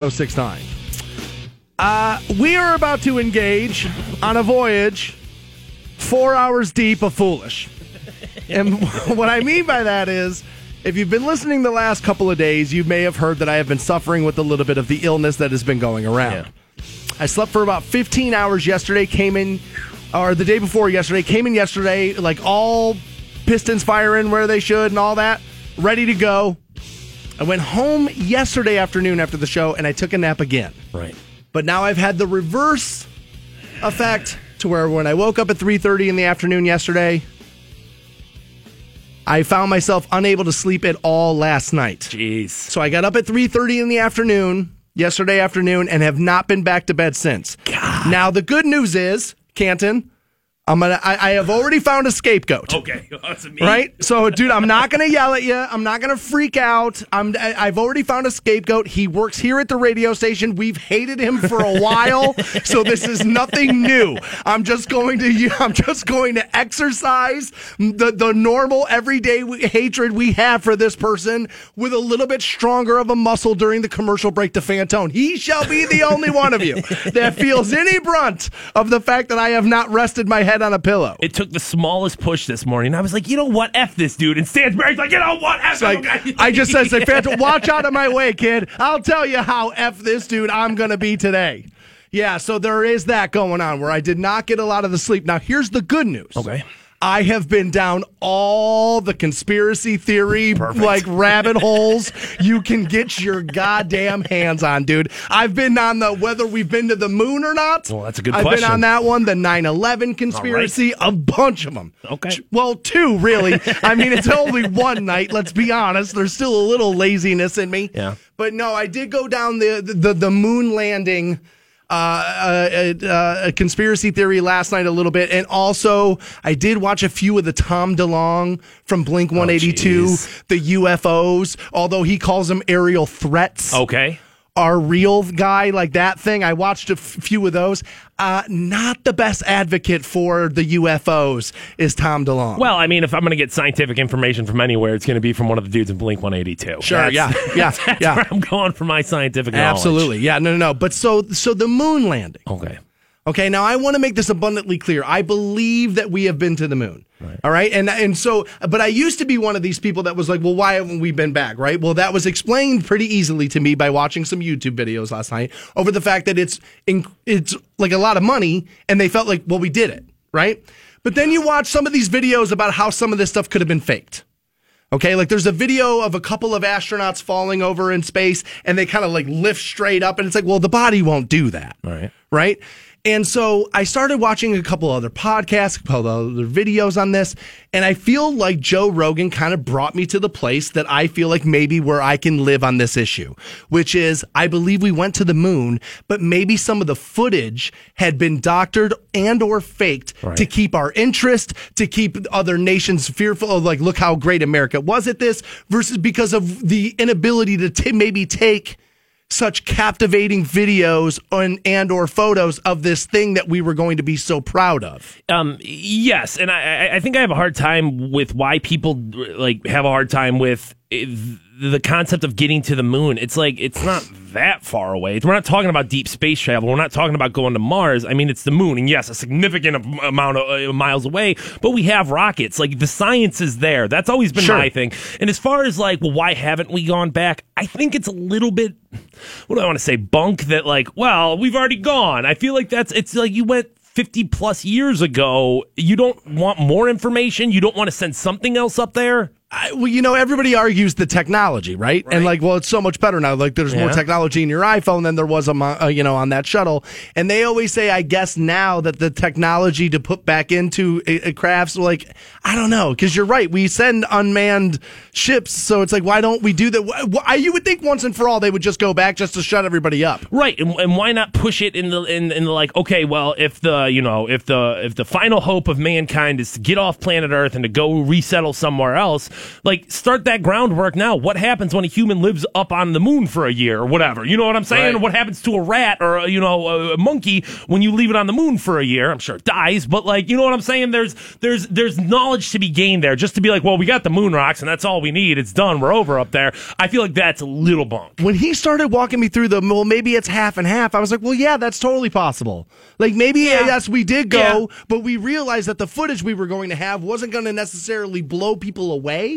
1069. Uh, we are about to engage on a voyage four hours deep of foolish. And what I mean by that is, if you've been listening the last couple of days, you may have heard that I have been suffering with a little bit of the illness that has been going around. Yeah. I slept for about 15 hours yesterday, came in, or the day before yesterday, came in yesterday, like all pistons firing where they should and all that, ready to go. I went home yesterday afternoon after the show and I took a nap again. Right. But now I've had the reverse effect to where when I woke up at 3:30 in the afternoon yesterday, I found myself unable to sleep at all last night. Jeez. So I got up at 3:30 in the afternoon yesterday afternoon and have not been back to bed since. God. Now the good news is, Canton, I'm gonna I, I have already found a scapegoat. Okay. Right? So, dude, I'm not going to yell at you. I'm not going to freak out. I'm, I've already found a scapegoat. He works here at the radio station. We've hated him for a while, so this is nothing new. I'm just going to, I'm just going to exercise the, the normal everyday hatred we have for this person with a little bit stronger of a muscle during the commercial break to Fantone. He shall be the only one of you that feels any brunt of the fact that I have not rested my head on a pillow. It took the smallest push this morning. I was like, you know what? F this dude. And Stansberry's like, you know what? F like. I just said, say, Fantone, watch out of my way, kid. I'll tell you how f this dude I'm gonna be today. Yeah, so there is that going on where I did not get a lot of the sleep. Now here's the good news. Okay. I have been down all the conspiracy theory like rabbit holes you can get your goddamn hands on, dude. I've been on the whether we've been to the moon or not. Well, that's a good question. I've question. been on that one, the 9/11 conspiracy, a bunch of them. Okay. Well, two really. I mean, it's only one night. Let's be honest. There's still a little laziness in me. Yeah. But no, I did go down the the, the moon landing. Uh, uh, uh, a conspiracy theory last night a little bit, and also I did watch a few of the Tom DeLonge from Blink 182, the UFOs. Although he calls them aerial threats, Okay. Are real guy like that thing. I watched a f- few of those. Uh, not the best advocate for the UFOs is Tom DeLonge. Well, I mean, if I'm going to get scientific information from anywhere, it's going to be from one of the dudes in Blink 182. Sure, That's- yeah, yeah, That's yeah. where I'm going for my scientific knowledge. Absolutely. Yeah, no, no, no. But so so the moon landing. Okay. Okay, now I want to make this abundantly clear. I believe that we have been to the moon. All right. And and so but I used to be one of these people that was like, well, why haven't we been back? Right? Well, that was explained pretty easily to me by watching some YouTube videos last night over the fact that it's it's like a lot of money and they felt like, well, we did it, right? But then you watch some of these videos about how some of this stuff could have been faked. Okay, like there's a video of a couple of astronauts falling over in space and they kind of like lift straight up and it's like, well, the body won't do that. Right. Right. And so I started watching a couple other podcasts, a couple other videos on this, and I feel like Joe Rogan kind of brought me to the place that I feel like maybe where I can live on this issue, which is I believe we went to the moon, but maybe some of the footage had been doctored and or faked to keep our interest, to keep other nations fearful of like, look how great America was at this, versus because of the inability to t- maybe take such captivating videos and, and or photos of this thing that we were going to be so proud of. Um, yes, and I, I- think I have a hard time with why people like have a hard time with eh, the concept of getting to the moon. It's like it's not that far away. We're not talking about deep space travel. We're not talking about going to Mars. I mean, it's the moon, and yes, a significant amount of uh, miles away. But we have rockets. Like the science is there. That's always been Sure. my thing. And as far as like, well, why haven't we gone back? I think it's a little bit. What do I want to say? Bunk that like, well, we've already gone. I feel like that's. It's like you went. 50 plus years ago, you don't want more information? You don't want to send something else up there? I, well, you know, everybody argues the technology, right? And like, well, it's so much better now. Like, there's more technology in your iPhone than there was, on my- uh, you know, on that shuttle. And they always say, I guess now that the technology to put back into uh, uh, crafts, like, I don't know, because you're right. We send unmanned ships, so it's like, why don't we do that? Wh- wh- You would think once and for all they would just go back just to shut everybody up. Right, and, and why not push it in the in, in the like? Okay, well, if the you know if the if the final hope of mankind is to get off planet Earth and to go resettle somewhere else, Like, start that groundwork now. What happens when a human lives up on the moon for a year or whatever? You know what I'm saying? Right. What happens to a rat or, uh, you know, a monkey when you leave it on the moon for a year? I'm sure it dies, but like, you know what I'm saying? There's, there's, there's knowledge to be gained there just to be like, well, we got the moon rocks and that's all we need. It's done. We're over up there. I feel like that's a little bunk. when he started walking me through the well maybe it's half and half i was like well yeah that's totally possible like maybe Yeah. yes we did go Yeah. but we realized that the footage we were going to have wasn't going to necessarily blow people away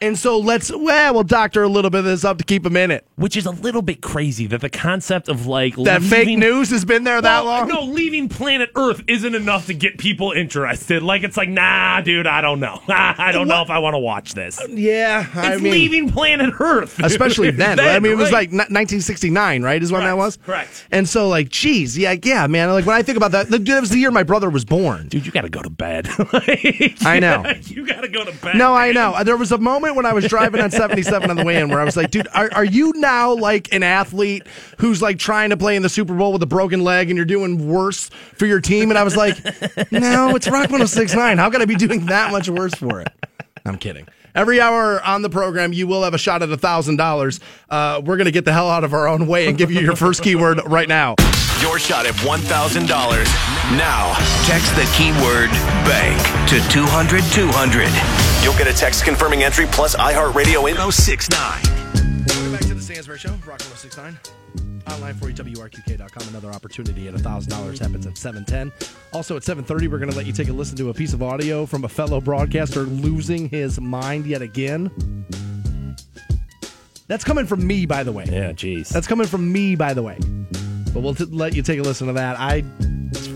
and so let's well we'll doctor a little bit of this up to keep them in it Which is a little bit crazy that the concept of like that fake news has been there that Well, long No, leaving planet Earth isn't enough to get people interested. Like it's like, nah, dude, I don't know. I don't know if I want to watch this. Uh, yeah i It's mean leaving planet Earth, especially then. I mean, it was right. like 1969, right? Is when that was. correct. And so, like, geez, yeah, yeah, man. Like when I think about that, the- that was the year my brother was born. dude, you got to go to bed. Like, I know. you got to go to bed. No, I know. There was a moment when I was driving on 77 on the way in where I was like, dude, are, are you now like an athlete who's like trying to play in the Super Bowl with a broken leg and you're doing worse for your team? And I was like, no, it's Rock 1069. How can I be doing that much worse for it? I'm kidding. Every hour on the program, you will have a shot at $1,000. Uh, we're going to get the hell out of our own way and give you your first keyword right now. Your shot at $1,000. Now, text the keyword bank to 200 200. You'll get a text confirming entry plus iHeartRadio in 069. Welcome back to the Stansberry Show, Rock 1069. Online for you, WRQK.com. Another opportunity at $1,000 happens at 710. Also at 730, we're going to let you take a listen to a piece of audio from a fellow broadcaster losing his mind yet again. That's coming from me, by the way. Yeah, jeez. That's coming from me, by the way. But we'll t- let you take a listen to that. I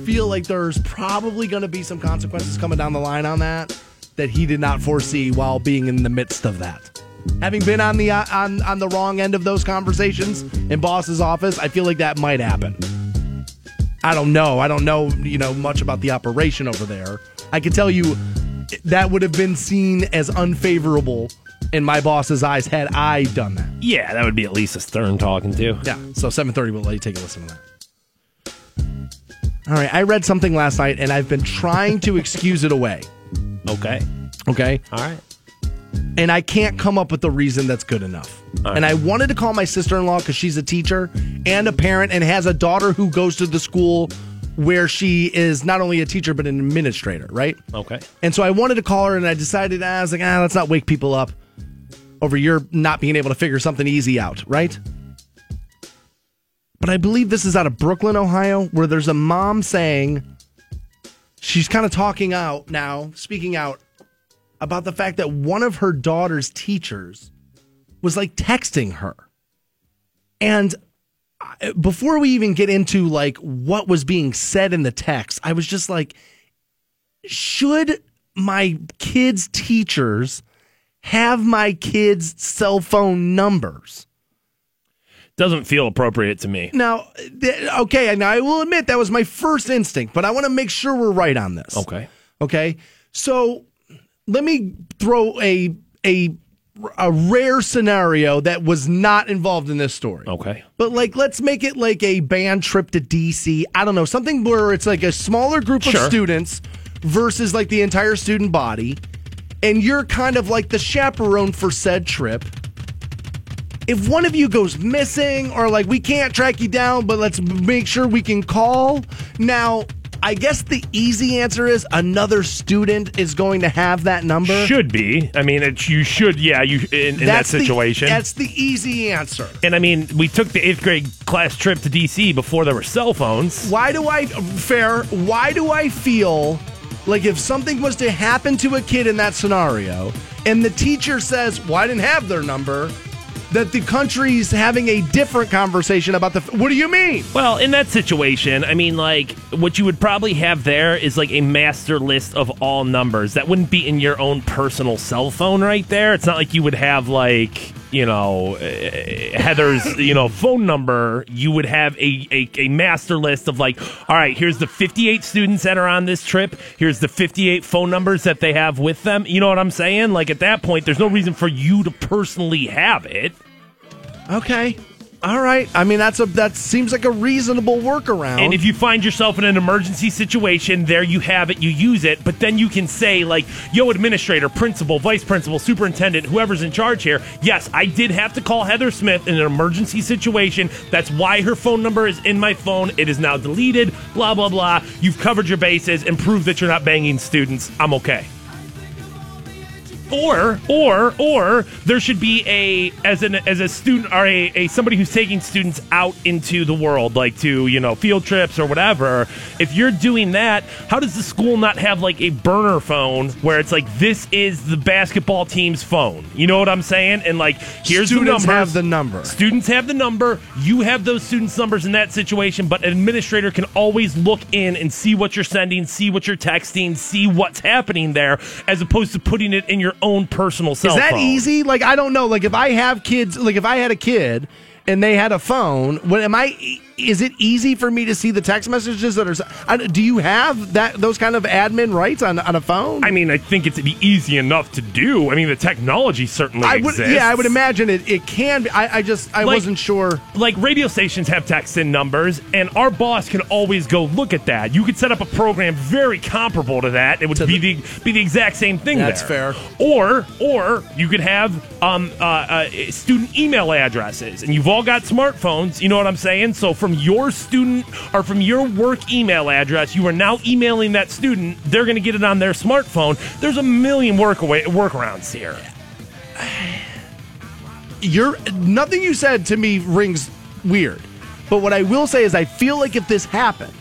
feel like there's probably going to be some consequences coming down the line on that that he did not foresee while being in the midst of that. Having been on the uh, on on the wrong end of those conversations in boss's office, I feel like that might happen. I don't know. I don't know, you know, much about the operation over there. I can tell you that would have been seen as unfavorable in my boss's eyes had I done that. yeah, that would be at least a Stern talking to. Yeah. So 7:30 we'll let you take a listen to that. All right, I read something last night and I've been trying to excuse it away, Okay. okay? All right. And I can't come up with a reason that's good enough. And I wanted to call my sister-in-law cuz she's a teacher and a parent and has a daughter who goes to the school where she is not only a teacher but an administrator, right? Okay. And so I wanted to call her, and I decided, ah, I was like, ah, let's not wake people up over your not being able to figure something easy out, right? But I believe this is out of Brooklyn, Ohio, where there's a mom saying she's kind of talking out now, speaking out about the fact that one of her daughter's teachers was like texting her. And uh, before we even get into like what was being said in the text, I was just like, should my kids' teachers have my kids' cell phone numbers? Doesn't feel appropriate to me. Now, th- okay, and I will admit that was my first instinct, but I want to make sure we're right on this. Okay. Okay. So let me throw a a a rare scenario that was not involved in this story. Okay. But like, let's make it like a band trip to DC. I don't know, something where it's like a smaller group of students versus like the entire student body, and you're kind of like the chaperone for said trip. If one of you goes missing or like we can't track you down, but let's make sure we can call. Now, I guess the easy answer is another student is going to have that number. Should be. I mean, it, you should. Yeah, you in, in that That's the- situation. that's the easy answer. and I mean, we took the eighth grade class trip to DC before there were cell phones. Why do I fair? Why do I feel like if something was to happen to a kid in that scenario, and the teacher says, "Well, I didn't have their number," that the country's having a different conversation about the. What do you mean? Well, in that situation, I mean, like, what you would probably have there is like a master list of all numbers. That wouldn't be in your own personal cell phone right there. It's not like you would have, like, you know, uh, Heather's, you know, phone number. You would have a, a, a master list of, like, all right, here's the 58 students that are on this trip. Here's the 58 phone numbers that they have with them. You know what I'm saying? Like, at that point, there's no reason for you to personally have it. Okay. All right. I mean, that's a that seems like a reasonable workaround. And if you find yourself in an emergency situation, there you have it, you use it, but then you can say, like, yo, administrator, principal, vice principal, superintendent, whoever's in charge here, yes, I did have to call Heather Smith in an emergency situation. That's why her phone number is in my phone. It is now deleted, blah, blah, blah. You've covered your bases and proved that you're not banging students. I'm okay. Or, or, or there should be a as an as a student or a, a somebody who's taking students out into the world, like to you know field trips or whatever. If you're doing that, how does the school not have like a burner phone where it's like this is the basketball team's phone? You know what I'm saying? And like here's Students the number. have the number. Students have the number. You have those students' numbers in that situation, but an administrator can always look in and see what you're sending, see what you're texting, see what's happening there, as opposed to putting it in your own personal cell Is that phone. easy? Like I don't know. Like if I have kids, like if I had a kid and they had a phone, what am I? Is it easy for me to see the text messages that are? Do you have that those kind of admin rights on on a phone? I mean, I think it's easy enough to do. I mean, the technology certainly I would, exists. yeah, I would imagine it. It can be. I, I just, I Like- wasn't sure. like radio stations have text in numbers, and our boss can always go look at that. You could set up a program very comparable to that. It would To be the, be the exact same thing. That's there. fair. Or or you could have um, uh, uh, student email addresses, and you've all got smartphones. You know what I'm saying? So from your student or from your work email address, you are now emailing that student. They're going to get it on their smartphone. There's a million workaway workarounds here. You're nothing you said to me rings weird. But what I will say is, I feel like if this happened,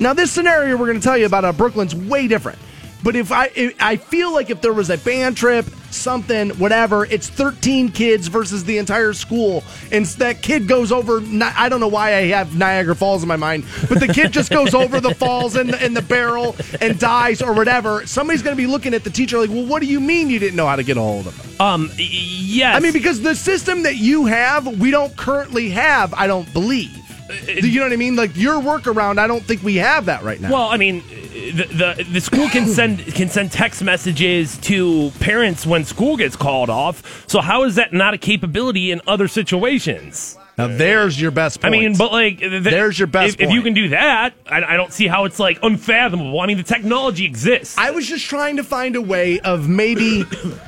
now this scenario we're going to tell you about uh, Brooklyn's way different. But if I, if, I feel like if there was a band trip, something, whatever, it's 13 kids versus the entire school, and that kid goes over. I don't know why I have Niagara Falls in my mind, but the kid just goes over the falls in the, in the barrel and dies or whatever. Somebody's going to be looking at the teacher like, "Well, what do you mean you didn't know how to get a hold of him?" Um, yes. I mean, because the system that you have, we don't currently have. I don't believe. Do you know what I mean? Like your workaround, I don't think we have that right now. Well, I mean, the, the the school can send can send text messages to parents when school gets called off. So how is that not a capability in other situations? now there's your best. I mean, but like, th- There's your best If, if you can do that, I, I don't see how it's like unfathomable. I mean, the technology exists. I was just trying to find a way of maybe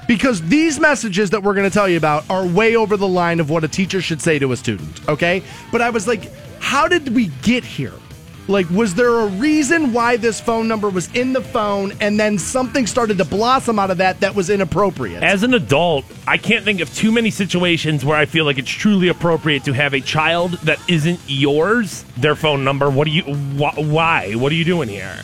because these messages that we're going to tell you about are way over the line of what a teacher should say to a student. Okay, but I was like, how did we get here? Like, was there a reason why this phone number was in the phone, and then something started to blossom out of that that was inappropriate? As an adult, I can't think of too many situations where I feel like it's truly appropriate to have a child that isn't yours, their phone number. What do you? Wh- why? What are you doing here?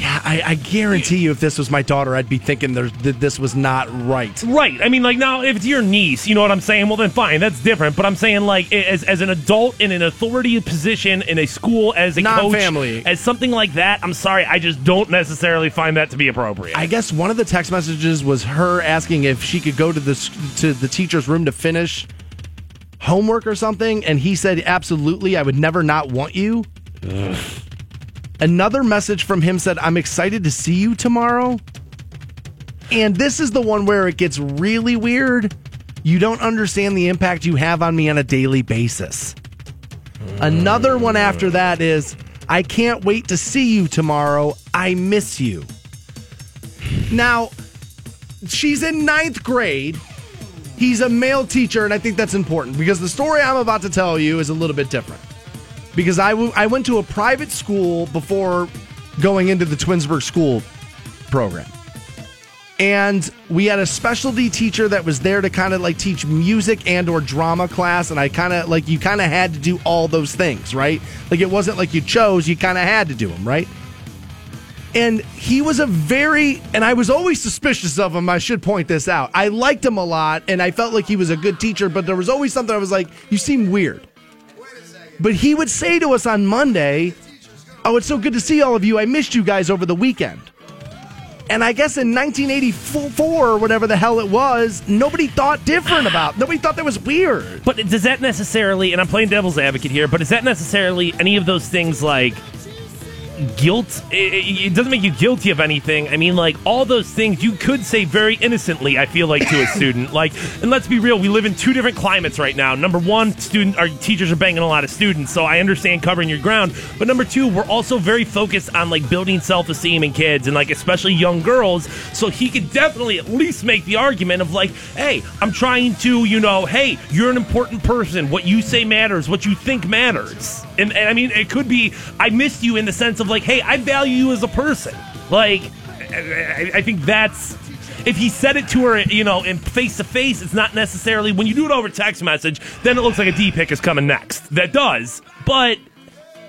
Yeah, I, I guarantee you, if this was my daughter, I'd be thinking that this was not right. Right. I mean, like now, if it's your niece, you know what I'm saying. Well, then fine, that's different. But I'm saying, like, as, as an adult in an authority position in a school, as a Non-family. coach, as something like that, I'm sorry, I just don't necessarily find that to be appropriate. I guess one of the text messages was her asking if she could go to the to the teacher's room to finish homework or something, and he said, "Absolutely, I would never not want you." Another message from him said, "I'm excited to see you tomorrow." And this is the one where it gets really weird. You don't understand the impact you have on me on a daily basis. Another one after that is, I can't wait to see you tomorrow. I miss you. Now, she's in ninth grade. He's a male teacher, and I think that's important because the story I'm about to tell you is a little bit different. Because I, w- I went to a private school before going into the Twinsburg school program. And we had a specialty teacher that was there to kind of like teach music and or drama class and I kind of like you kind of had to do all those things, right? Like it wasn't like you chose, you kind of had to do them, right? And he was a very, and I was always suspicious of him. I should point this out. I liked him a lot, and I felt like he was a good teacher, but there was always something I was like, you seem weird. But he would say to us on Monday, Oh, it's so good to see all of you. I missed you guys over the weekend. And I guess in 1984 or whatever the hell it was, nobody thought different about. Nobody thought that was weird. But does that necessarily, and I'm playing devil's advocate here, but is that necessarily any of those things like guilt. It, it doesn't make you guilty of anything. I mean, like all those things you could say very innocently. I feel like to a student. Like, and let's be real, we live in two different climates right now. Number one, student our teachers are banging a lot of students, so I understand covering your ground. But number two, we're also very focused on like building self esteem in kids and like especially young girls. So he could definitely at least make the argument of like, hey, I'm trying to, you know, hey, you're an important person. What you say matters. What you think matters. And, and I mean, it could be I missed you in the sense of like, hey, I value you as a person. Like, I, I think that's if he said it to her, you know, in face to face, it's not necessarily when you do it over text message, then it looks like a D pick is coming next. That does, but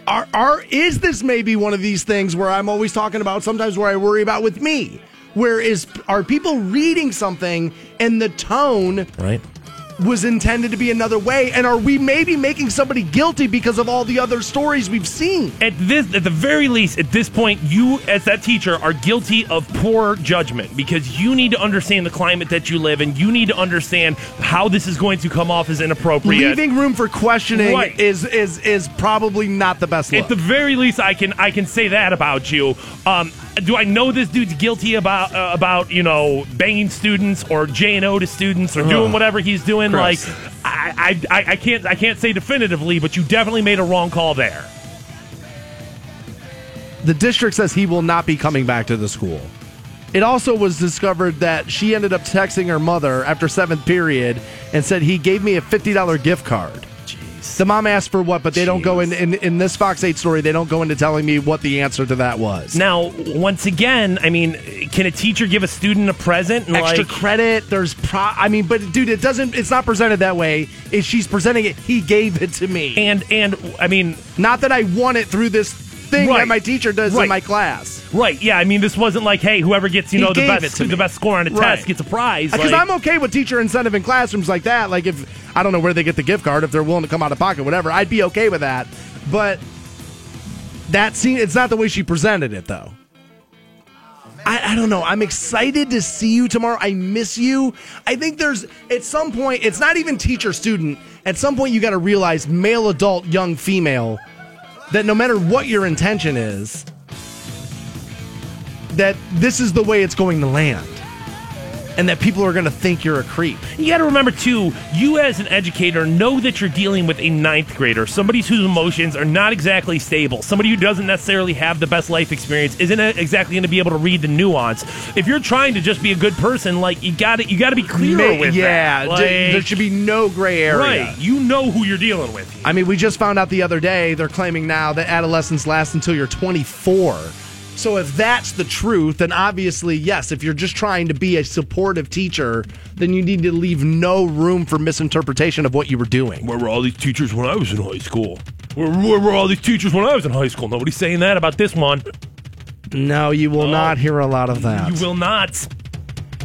are are is this maybe one of these things where I'm always talking about sometimes where I worry about with me? Where is are people reading something and the tone right was intended to be another way and are we maybe making somebody guilty because of all the other stories we've seen at this at the very least at this point you as that teacher are guilty of poor judgment because you need to understand the climate that you live in you need to understand how this is going to come off as inappropriate leaving room for questioning right. is is is probably not the best look. at the very least i can i can say that about you um, do I know this dude's guilty about uh, about you know banging students or J and O to students or doing whatever he's doing? Like, I, I I can't I can't say definitively, but you definitely made a wrong call there. The district says he will not be coming back to the school. It also was discovered that she ended up texting her mother after seventh period and said he gave me a fifty dollar gift card. The mom asked for what, but they Jeez. don't go in, in in this Fox 8 story. They don't go into telling me what the answer to that was. Now, once again, I mean, can a teacher give a student a present? Extra like, credit. There's pro. I mean, but dude, it doesn't. It's not presented that way. If she's presenting it, he gave it to me. And and I mean, not that I won it through this thing right. that my teacher does right. in my class. Right. Yeah. I mean, this wasn't like, hey, whoever gets you he know the best the best score on a right. test gets a prize. Because like, I'm okay with teacher incentive in classrooms like that. Like if I don't know where they get the gift card, if they're willing to come out of pocket, whatever, I'd be okay with that. But that scene, it's not the way she presented it though. I, I, don't know. I'm excited to see you tomorrow. I miss you. I think there's at some point, it's not even teacher student. At some point, you got to realize male, adult, young, female, that no matter what your intention is, that this is the way it's going to land and that people are going to think you're a creep. You got to remember, too, you as an educator know that you're dealing with a ninth grader, somebody whose emotions are not exactly stable, somebody who doesn't necessarily have the best life experience, isn't exactly going to be able to read the nuance. If you're trying to just be a good person, like you got to you got to be clear with yeah, that. Like, there should be no gray area. Right, you know who you're dealing with. I mean, we just found out the other day they're claiming now that adolescence lasts until you're 24. So if that's the truth, then obviously, yes, if you're just trying to be a supportive teacher, then you need to leave no room for misinterpretation of what you were doing. Where were all these teachers when I was in high school? Where, where were all these teachers when I was in high school? Nobody's saying that about this one. No, you will not hear a lot of that. You will not.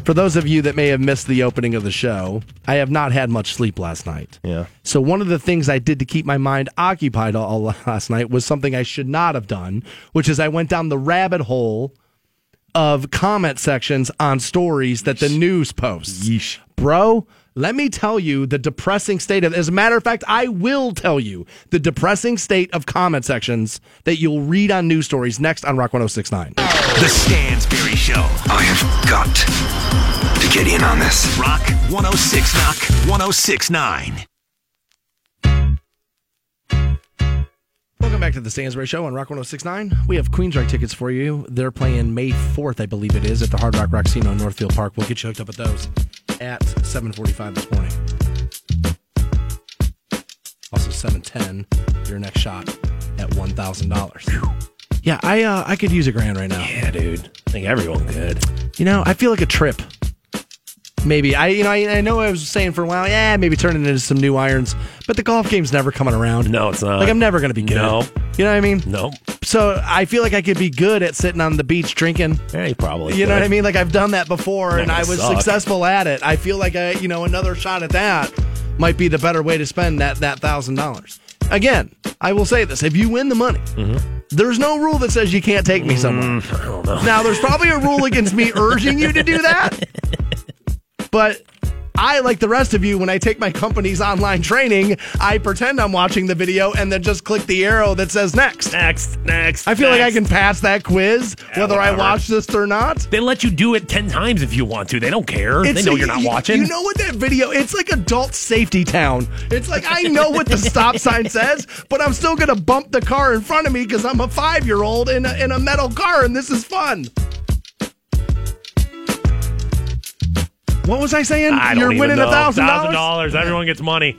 For those of you that may have missed the opening of the show, I have not had much sleep last night. Yeah. So one of the things I did to keep my mind occupied all last night was something I should not have done, which is I went down the rabbit hole of comment sections on stories that the news posts. Yeesh. Bro, let me tell you the depressing state of as a matter of fact i will tell you the depressing state of comment sections that you'll read on news stories next on rock 1069 the stansberry show i have got to get in on this rock 106 knock 1069 Welcome back to the Stansberry Show on Rock 1069. We have Queensryche tickets for you. They're playing May 4th, I believe it is, at the Hard Rock Rocksino in Northfield Park. We'll get you hooked up with those at 745 this morning. Also 710, your next shot at $1,000. Yeah, I uh, I could use a grand right now. Yeah, dude. I think everyone could. You know, I feel like a trip maybe I you know I, I, know I was saying for a while, yeah, maybe turn it into some new irons, but the golf game's never coming around. No, it's not. Like I'm never gonna be good. No, you know what I mean? No. So I feel like I could be good at sitting on the beach drinking. Yeah, you probably. You could. know what I mean? Like I've done that before, and I was suck. successful at it. I feel like I, you know, another shot at that might be the better way to spend that that thousand dollars. Again, I will say this: if you win the money. Mm-hmm. There's no rule that says you can't take me somewhere. Mm, now, there's probably a rule against me urging you to do that. But I, like the rest of you, when I take my company's online training, I pretend I'm watching the video and then just click the arrow that says next. Next, next. I feel like I can pass that quiz whether I watch this or not. They let you do it 10 times if you want to. They don't care. they know you're not you- watching. You know what that video? It's like adult safety town. It's like I know what the stop sign says, but I'm still gonna bump the car in front of me because I'm a five year old in a, in a metal car, and this is fun. What was I saying? I don't You're even winning a thousand Thousand dollars. dollars. Everyone gets money.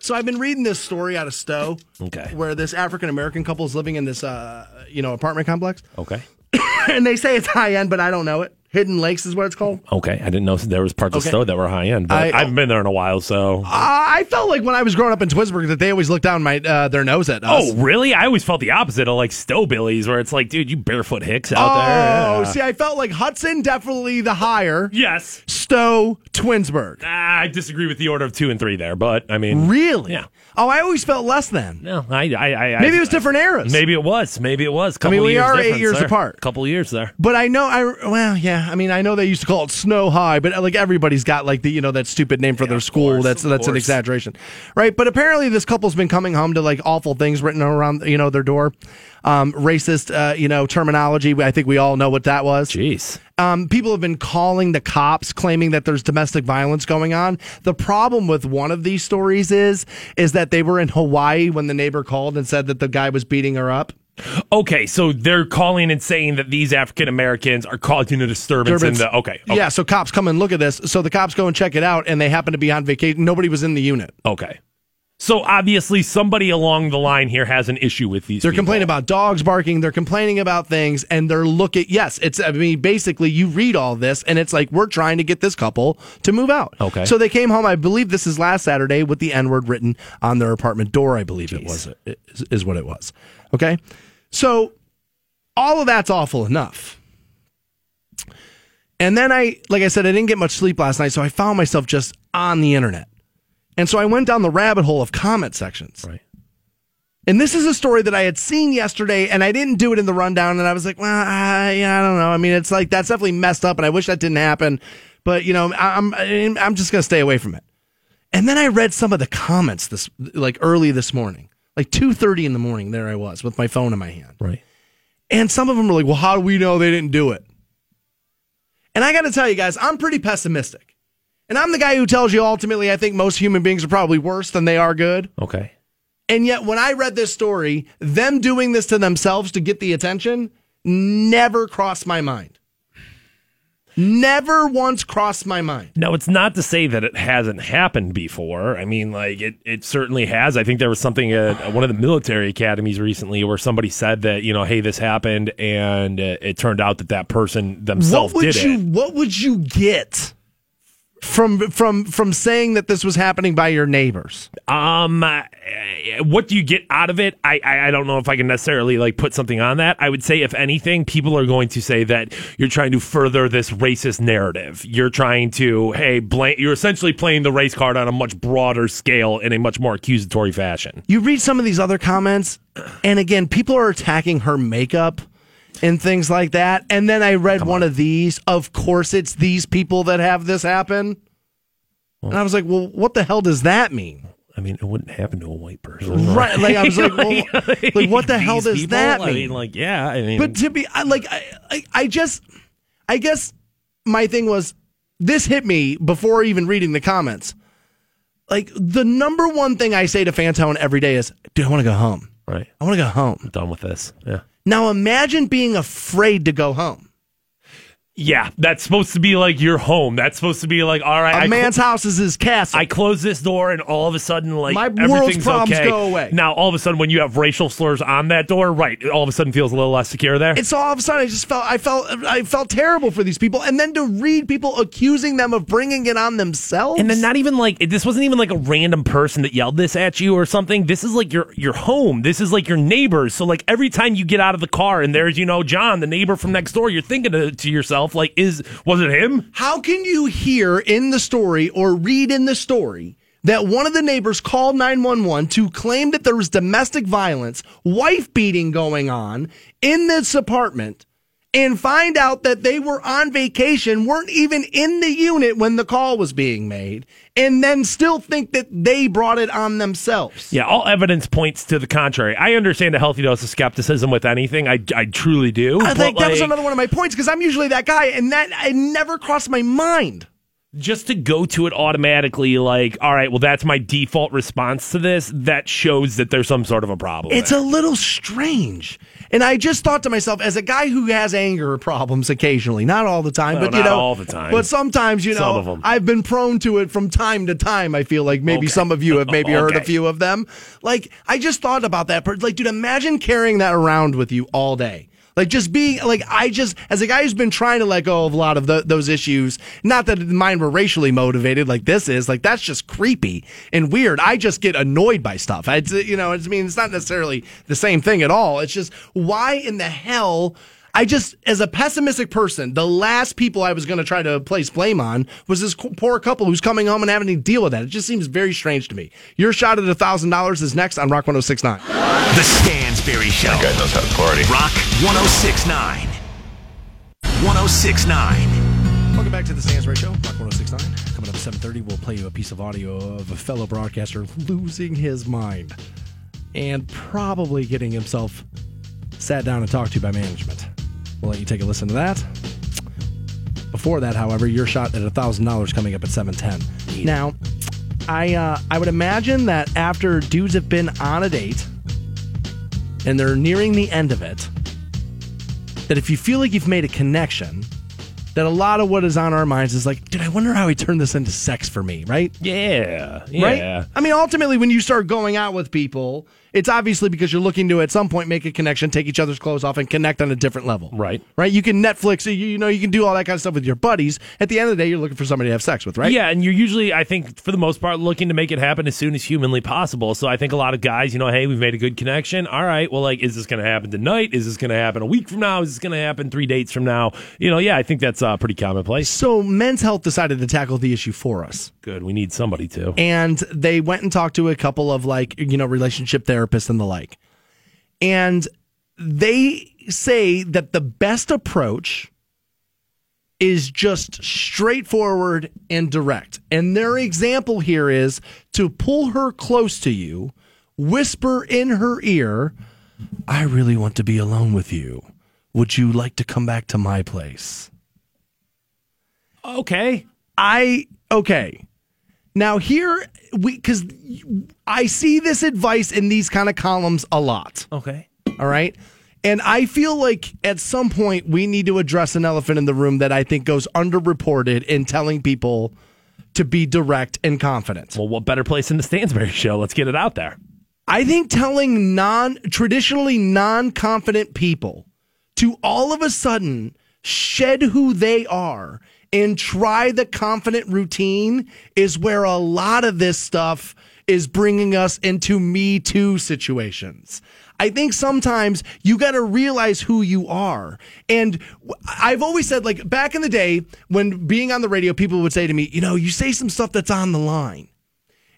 So I've been reading this story out of Stow, Okay. where this African American couple is living in this, uh, you know, apartment complex, Okay. and they say it's high end, but I don't know it. Hidden Lakes is what it's called. Okay. I didn't know there was parts Okay. of Stow that were high end, but I- I, haven't been there in a while, so. I felt like when I was growing up in Twinsburg that they always looked down my uh, their nose at us. Oh, really? I always felt the opposite of like Stow Billies, where it's like, dude, you barefoot hicks out Oh, there. Yeah. see, I felt like Hudson definitely the higher. Yes. Stow, Twinsburg. Ah, I disagree with the order of two and three there, but I mean, Really? Yeah. Oh, I always felt less than. no, I, I, I Maybe I, it was different eras. Maybe it was. Maybe it was. Couple mean, we are eight years there. apart. Couple years there. But I know I well, yeah. I mean, I know they used to call it Snow High, but like everybody's got like the you know that stupid name for their school. course, that's that's an exaggeration, right? But apparently, this couple's been coming home to like awful things written around you know their door, um, racist uh, you know terminology. I think we all know what that was. Jeez. Um, people have been calling the cops, claiming that there's domestic violence going on. The problem with one of these stories is is that they were in Hawaii when the neighbor called and said that the guy was beating her up. Okay, so they're calling and saying that these African Americans are causing a disturbance, in the. Okay, okay. Yeah, so cops come and look at this. So the cops go and check it out, and they happen to be on vacation. Nobody was in the unit. Okay. So obviously, somebody along the line here has an issue with these. They're people. complaining about dogs barking. They're complaining about things, and they're looking. Yes, it's. I mean, basically, you read all this, and it's like we're trying to get this couple to move out. Okay. So they came home. I believe this is last Saturday with the N word written on their apartment door. I believe it was. Is what it was. Okay. So all of that's awful enough. And then I, like I said, I didn't get much sleep last night, so I found myself just on the internet. And so I went down the rabbit hole of comment sections. Right. And this is a story that I had seen yesterday, and I didn't do it in the rundown. And I was like, well, I, I don't know. I mean, it's like that's definitely messed up, and I wish that didn't happen. But you know, I'm I'm just gonna stay away from it. And then I read some of the comments this like early this morning, like two thirty in the morning. There I was with my phone in my hand, Right. and some of them were like, "Well, how do we know they didn't do it?" And I got to tell you guys, I'm pretty pessimistic, and I'm the guy who tells you ultimately I think most human beings are probably worse than they are good. Okay. And yet, when I read this story, them doing this to themselves to get the attention never crossed my mind. Never once crossed my mind. Now, it's not to say that it hasn't happened before. I mean, like it, it certainly has. I think there was something at one of the military academies recently where somebody said that you know, hey, this happened, and uh, it turned out that that person themselves what would did you it. What would you get from from from saying that this was happening by your neighbors? Um, uh, what do you get out of it? I, I I don't know if I can necessarily like put something on that. I would say if anything, people are going to say that you're trying to further this racist narrative. You're trying to hey, blame. You're essentially playing the race card on a much broader scale in a much more accusatory fashion. You read some of these other comments, and again, people are attacking her makeup and things like that. And then I read one of these. Of course, it's these people that have this happen. And I was like, well, what the hell does that mean? I mean, it wouldn't happen to a white person, Right. Like, I was like, well, like, what the hell does people? that I mean? mean, like, yeah. I mean, But to be I, like, I, I, I just, I guess my thing was this hit me before even reading the comments. Like the number one thing I say to Fantone every day is, dude, I want to go home. right. I want to go home. I'm done with this. Yeah. Now imagine being afraid to go home. Yeah, that's supposed to be like your home. That's supposed to be like, all right, A I cl- man's house is his castle. I close this door, and all of a sudden, like My world's problems okay. go away. Now, all of a sudden, when you have racial slurs on that door, right, it all of a sudden feels a little less secure there. it's all of a sudden I just felt I felt I felt terrible for these people, and then to read people accusing them of bringing it on themselves. and then not even like this wasn't even like a random person that yelled this at you or something. This is like your your home. This is like your neighbors. So like every time you get out of the car and there's you know John, the neighbor from next door, you're thinking to, to yourself like, is was it him? How can you hear in the story or read in the story that one of the neighbors called 911 to claim that there was domestic violence, wife beating going on in this apartment, and find out that they were on vacation, weren't even in the unit when the call was being made, and then still think that they brought it on themselves. Yeah, all evidence points to the contrary. I understand a healthy dose of skepticism with anything. I, I truly do. I think that was another one of my points because I'm usually that guy, and that it never crossed my mind. Just to go to it automatically, like, all right, well, that's my default response to this. That shows that there's some sort of a problem. It's there. a little strange. And I just thought to myself, as a guy who has anger problems occasionally, not all the time, but you know, all the time. but sometimes, you Some know, 'em. I've been prone to it from time to time. I feel like maybe Okay. some of you have maybe heard a few of them. Like, I just thought about that. Like, dude, imagine carrying that around with you all day. Like just being like I just as a guy who's been trying to let go of a lot of the, those issues. Not that mine were racially motivated like this is. Like that's just creepy and weird. I just get annoyed by stuff. I you know I mean it's not necessarily the same thing at all. It's just why in the hell. I just, as a pessimistic person, the last people I was going to try to place blame on was this poor couple who's coming home and having to deal with that. It just seems very strange to me. Your shot at $1,000 is next on Rock 1069. The Stansberry Show. That guy knows how to party. Rock 1069. 1069. Welcome back to the Stansberry Show, Rock 1069. Coming up at 7.30, we'll play you a piece of audio of a fellow broadcaster losing his mind and probably getting himself sat down and talked to by management. We'll let you take a listen to that. Before that, however, your shot at $1,000 coming up at 710. Now, I, uh, I would imagine that after dudes have been on a date and they're nearing the end of it, that if you feel like you've made a connection, that a lot of what is on our minds is like, dude, I wonder how he turned this into sex for me, right? yeah, yeah. Right? I mean, ultimately, when you start going out with people, it's obviously because you're looking to at some point make a connection, take each other's clothes off, and connect on a different level. Right. Right. You can Netflix. You, you know, you can do all that kind of stuff with your buddies. At the end of the day, you're looking for somebody to have sex with, right? Yeah, and you're usually, I think, for the most part, looking to make it happen as soon as humanly possible. So I think a lot of guys, you know, hey, we've made a good connection. All right, well, like, is this going to happen tonight? Is this going to happen a week from now? Is this going to happen three dates from now? You know, yeah, I think that's uh, pretty commonplace. So Men's Health decided to tackle the issue for us. Good. We need somebody to. and they went and talked to a couple of like you know relationship therapists and the like and they say that the best approach is just straightforward and direct and their example here is to pull her close to you whisper in her ear i really want to be alone with you would you like to come back to my place Okay. I okay. Now here we because I see this advice in these kind of columns a lot. Okay. All right. And I feel like at some point we need to address an elephant in the room that I think goes underreported in telling people to be direct and confident. Well, what better place than the Stansberry show? Let's get it out there. I think telling non traditionally non confident people to all of a sudden shed who they are and try the confident routine is where a lot of this stuff is bringing us into me too situations. I think sometimes you got to realize who you are. And I've always said, like, back in the day when being on the radio, people would say to me, you know, you say some stuff that's on the line.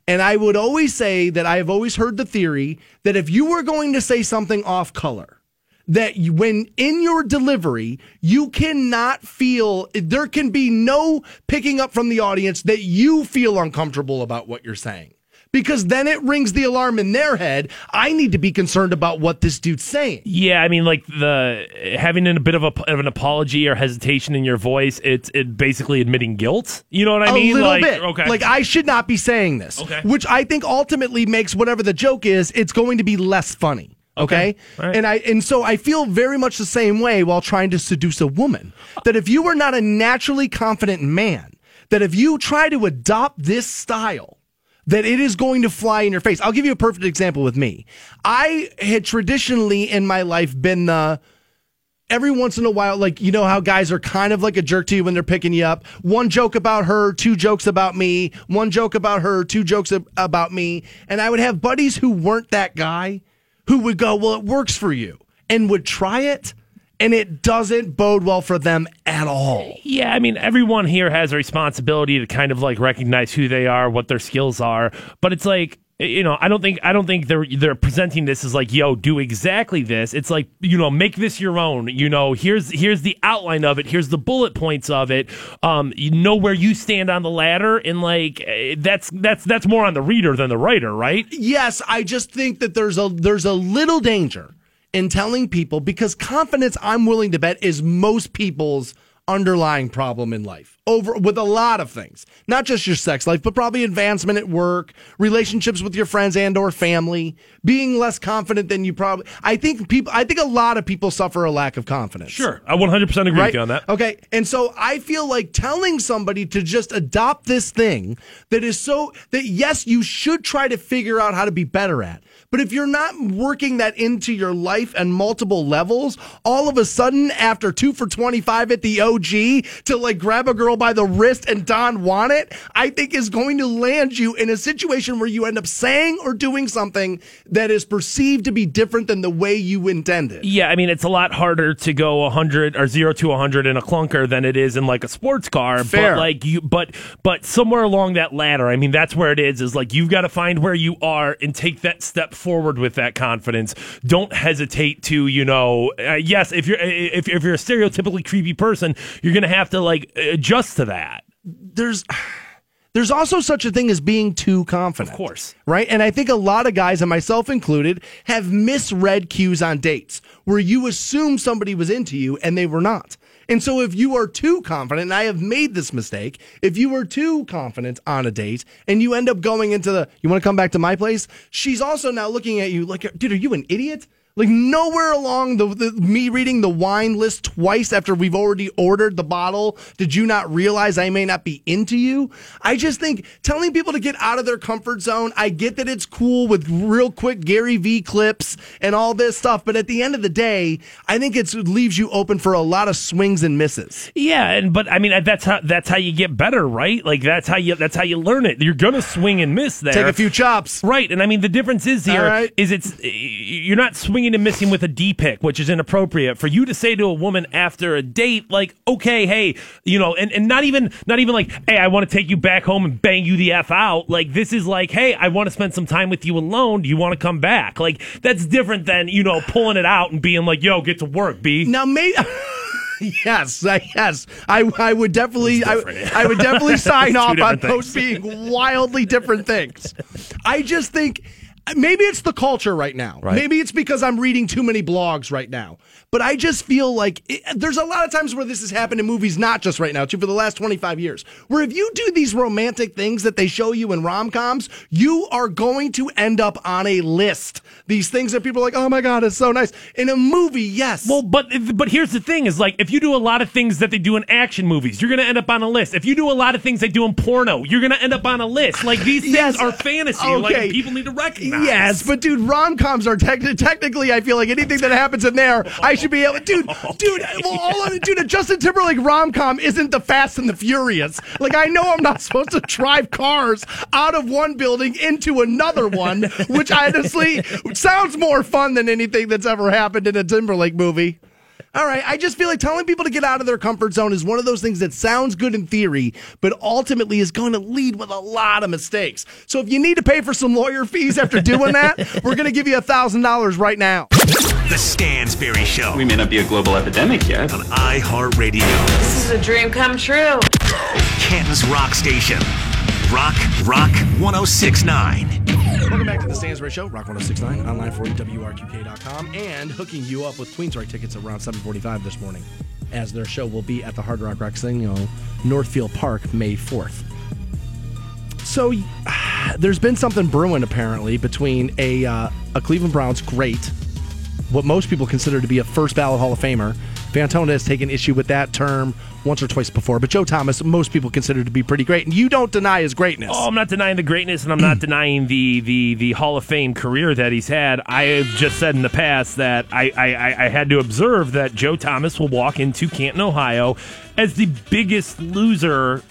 And I would always say that I have always heard the theory that if you were going to say something off color, that when in your delivery, you cannot feel, there can be no picking up from the audience that you feel uncomfortable about what you're saying. Because then it rings the alarm in their head. I need to be concerned about what this dude's saying. Yeah, I mean, like the having a bit of, a, of an apology or hesitation in your voice, it's it basically admitting guilt. You know what I a mean? A little like, bit. Okay. Like I should not be saying this. Okay. Which I think ultimately makes whatever the joke is, it's going to be less funny. Okay. Okay. Right. And I and so I feel very much the same way while trying to seduce a woman. That if you are not a naturally confident man, that if you try to adopt this style, that it is going to fly in your face. I'll give you a perfect example with me. I had traditionally in my life been the every once in a while, like you know how guys are kind of like a jerk to you when they're picking you up. One joke about her, two jokes about me. One joke about her, two jokes about me. And I would have buddies who weren't that guy who would go, "Well, it works for you," and would try it, and it doesn't bode well for them at all. Yeah, I mean, everyone here has a responsibility to kind of like recognize who they are, what their skills are. But it's like, you know, I don't think I don't think they're they're presenting this as like, yo, do exactly this. It's like, you know, make this your own. You know, here's here's the outline of it. Here's the bullet points of it. Um, you know where you stand on the ladder, and like eh, that's that's that's more on the reader than the writer, right? Yes, I just think that there's a there's a little danger in telling people because confidence, I'm willing to bet, is most people's underlying problem in life over with a lot of things not just your sex life but probably advancement at work relationships with your friends and or family being less confident than you probably i think people i think a lot of people suffer a lack of confidence Sure, I 100 percent agree with you on that. Okay. And so I feel like telling somebody to just adopt this thing that is so that yes, you should try to figure out how to be better at. But if you're not working that into your life and multiple levels, all of a sudden after 2 for 25 at the OG to like grab a girl by the wrist and Don want it, I think is going to land you in a situation where you end up saying or doing something that is perceived to be different than the way you intended. Yeah, I mean it's a lot harder to go 100 or 0 to 100 in a clunker than it is in like a sports car. Fair. But like you but but somewhere along that ladder, I mean that's where it is is like you've got to find where you are and take that step forward with that confidence. Don't hesitate to, you know, uh, yes, if you're if, if you're a stereotypically creepy person, you're going to have to like adjust to that. there's there's also such a thing as being too confident. Of course. Right? And I think a lot of guys, and myself included, have misread cues on dates where you assume somebody was into you and they were not. And so if you are too confident, and I have made this mistake, if you were too confident on a date and you end up going into the, you want to come back to my place? She's also now looking at you like, dude, are you an idiot? Like nowhere along the, the me reading the wine list twice after we've already ordered the bottle did you not realize I may not be into you. I just think telling people to get out of their comfort zone. I get that it's cool with real quick Gary V clips and all this stuff, but at the end of the day, I think it's, it leaves you open for a lot of swings and misses. Yeah, and but I mean uh, that's how that's how you get better, right? Like that's how you that's how you learn it. You're gonna swing and miss there. Take a few chops. Right, and I mean the difference is here is right. it's you're not swinging and missing with a D pick, which is inappropriate for you to say to a woman after a date, like, okay, hey, you know, and, and not even not even like, hey, I want to take you back home and bang you the f out. Like this is like, hey, I want to spend some time with you alone. Do you want to come back? Like that's different than you know pulling it out and being like, yo, get to work, b. Now, maybe. Yes, I- yes, I, I would definitely, I. I would definitely sign off on different those being wildly different things. I just think maybe it's the culture right now. Right. Maybe it's because I'm reading too many blogs right now. But I just feel like it, there's a lot of times where this has happened in movies, not just right now, too, for the last 25 years, where if you do these romantic things that they show you in rom coms, you are going to end up on a list. These things that people are like, oh my God, it's so nice. In a movie, yes. Well, but but here's the thing: is like if you do a lot of things that they do in action movies, you're gonna end up on a list. If you do a lot of things they do in porno, you're gonna end up on a list. Like these things Yes. are fantasy. Like Okay. people need to recognize. Yes, but dude, rom coms are tec- technically. I feel like anything that happens in there, I should be able. Dude, dude, well, all of dude. A Justin Timberlake rom com isn't the Fast and the Furious. Like I know I'm not supposed to drive cars out of one building into another one, which honestly sounds more fun than anything that's ever happened in a Timberlake movie. All right, I just feel like telling people to get out of their comfort zone is one of those things that sounds good in theory, but ultimately is going to lead with a lot of mistakes. So if you need to pay for some lawyer fees after doing that, we're going to give you a thousand dollars right now. The Stansberry Show We may not be a global epidemic yet. on iHeartRadio, This is a dream come true. Canton's Rock Station. Rock, Rock 1069. Welcome back to the Stansberry Show, Rock 1069, online for WRQK.com, and hooking you up with Queensrÿche tickets around 745 this morning, as their show will be at the Hard Rock Casino, Northfield Park, May 4th. So, there's been something brewing, apparently, between a, uh, a Cleveland Browns great, what most people consider to be a first ballot Hall of Famer. Fantone has taken issue with that term once or twice before, but Joe Thomas, most people consider to be pretty great, and you don't deny his greatness. Oh, I'm not denying the greatness, and I'm not denying the, the the Hall of Fame career that he's had. I have just said in the past that I, I, I- I had to observe that Joe Thomas will walk into Canton, Ohio, as the biggest loser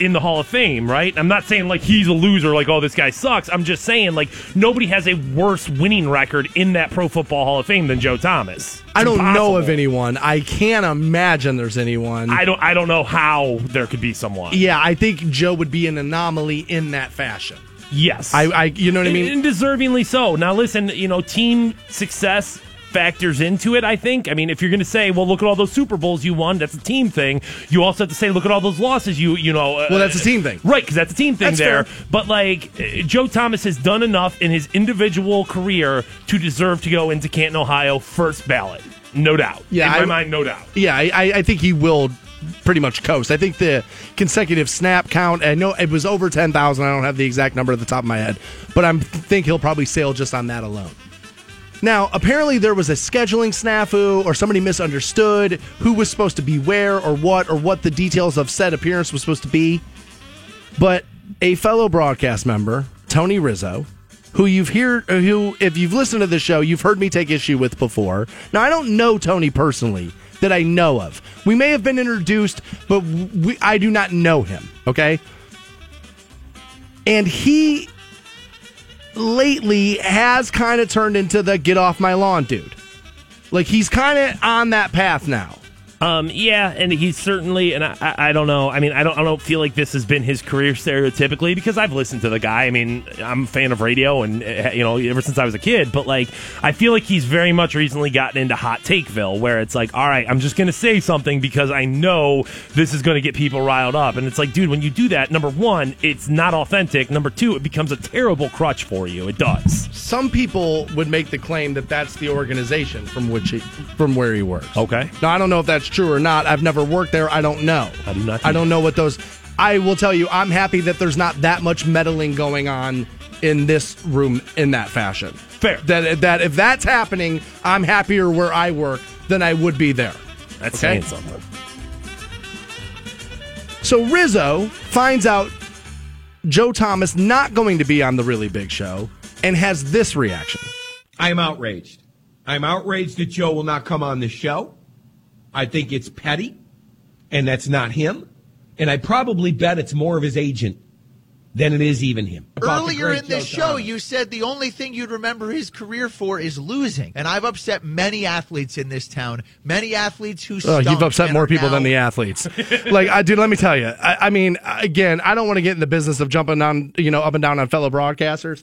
in the Hall of Fame, right? I'm not saying like he's a loser, like oh this guy sucks. I'm just saying like nobody has a worse winning record in that Pro Football Hall of Fame than Joe Thomas. It's I don't know of anyone. I can't imagine there's anyone. I don't I don't know how there could be someone. yeah, I think Joe would be an anomaly in that fashion. Yes, I, I you know what I mean? and deservingly so. Now, listen, you know, team success factors into it. I think. I mean, if you're going to say, "Well, look at all those Super Bowls you won," that's a team thing. You also have to say, "Look at all those losses you you know." Uh, Well, that's a team thing. right? Because that's a team thing That's there. fair. But like, uh, Joe Thomas has done enough in his individual career to deserve to go into Canton, Ohio, first ballot, no doubt. Yeah, in my I- mind, no doubt. Yeah, I, I I think he will pretty much coast. I think the consecutive snap count, I know it was over 10,000. I don't have the exact number at the top of my head, but I think he'll probably sail just on that alone. Now, apparently there was a scheduling snafu or somebody misunderstood who was supposed to be where or what or what the details of said appearance was supposed to be. But a fellow broadcast member, Tony Rizzo, who you've heard, uh, who if you've listened to the show, you've heard me take issue with before. Now, I don't know Tony personally that I know of. We may have been introduced, but we, I do not know him. Okay, and he lately has kind of turned into the get off my lawn dude. Like he's kind of on that path now. Um, yeah, and he's certainly, and I, I, I don't know. I mean, I don't, I don't feel like this has been his career stereotypically because I've listened to the guy. I mean, I'm a fan of radio, and uh, you know, ever since I was a kid. But like, I feel like he's very much recently gotten into hot takeville, where it's like, all right, I'm just gonna say something because I know this is gonna get people riled up, and it's like, dude, when you do that, number one, it's not authentic. Number two, it becomes a terrible crutch for you. It does. Some people would make the claim that that's the organization from which he, from where he works. Okay. Now I don't know if that's true or not. I've never worked there. I don't know. I do not I don't know what those. I will tell you, I'm happy that there's not that much meddling going on in this room in that fashion. Fair. That that if that's happening, I'm happier where I work than I would be there. That's Okay. saying something. So Rizzo finds out Joe Thomas not going to be on the really big show and has this reaction. I am outraged. I'm outraged that Joe will not come on the show. I think it's petty, and that's not him. And I probably bet it's more of his agent than it is even him. About Earlier great in this show, you said the only thing you'd remember his career for is losing. And I've upset many athletes in this town, many athletes who Oh, you've upset more are people than the athletes. like, I, dude, let me tell you. I, I mean, again, I don't want to get in the business of jumping on, you know, up and down on fellow broadcasters.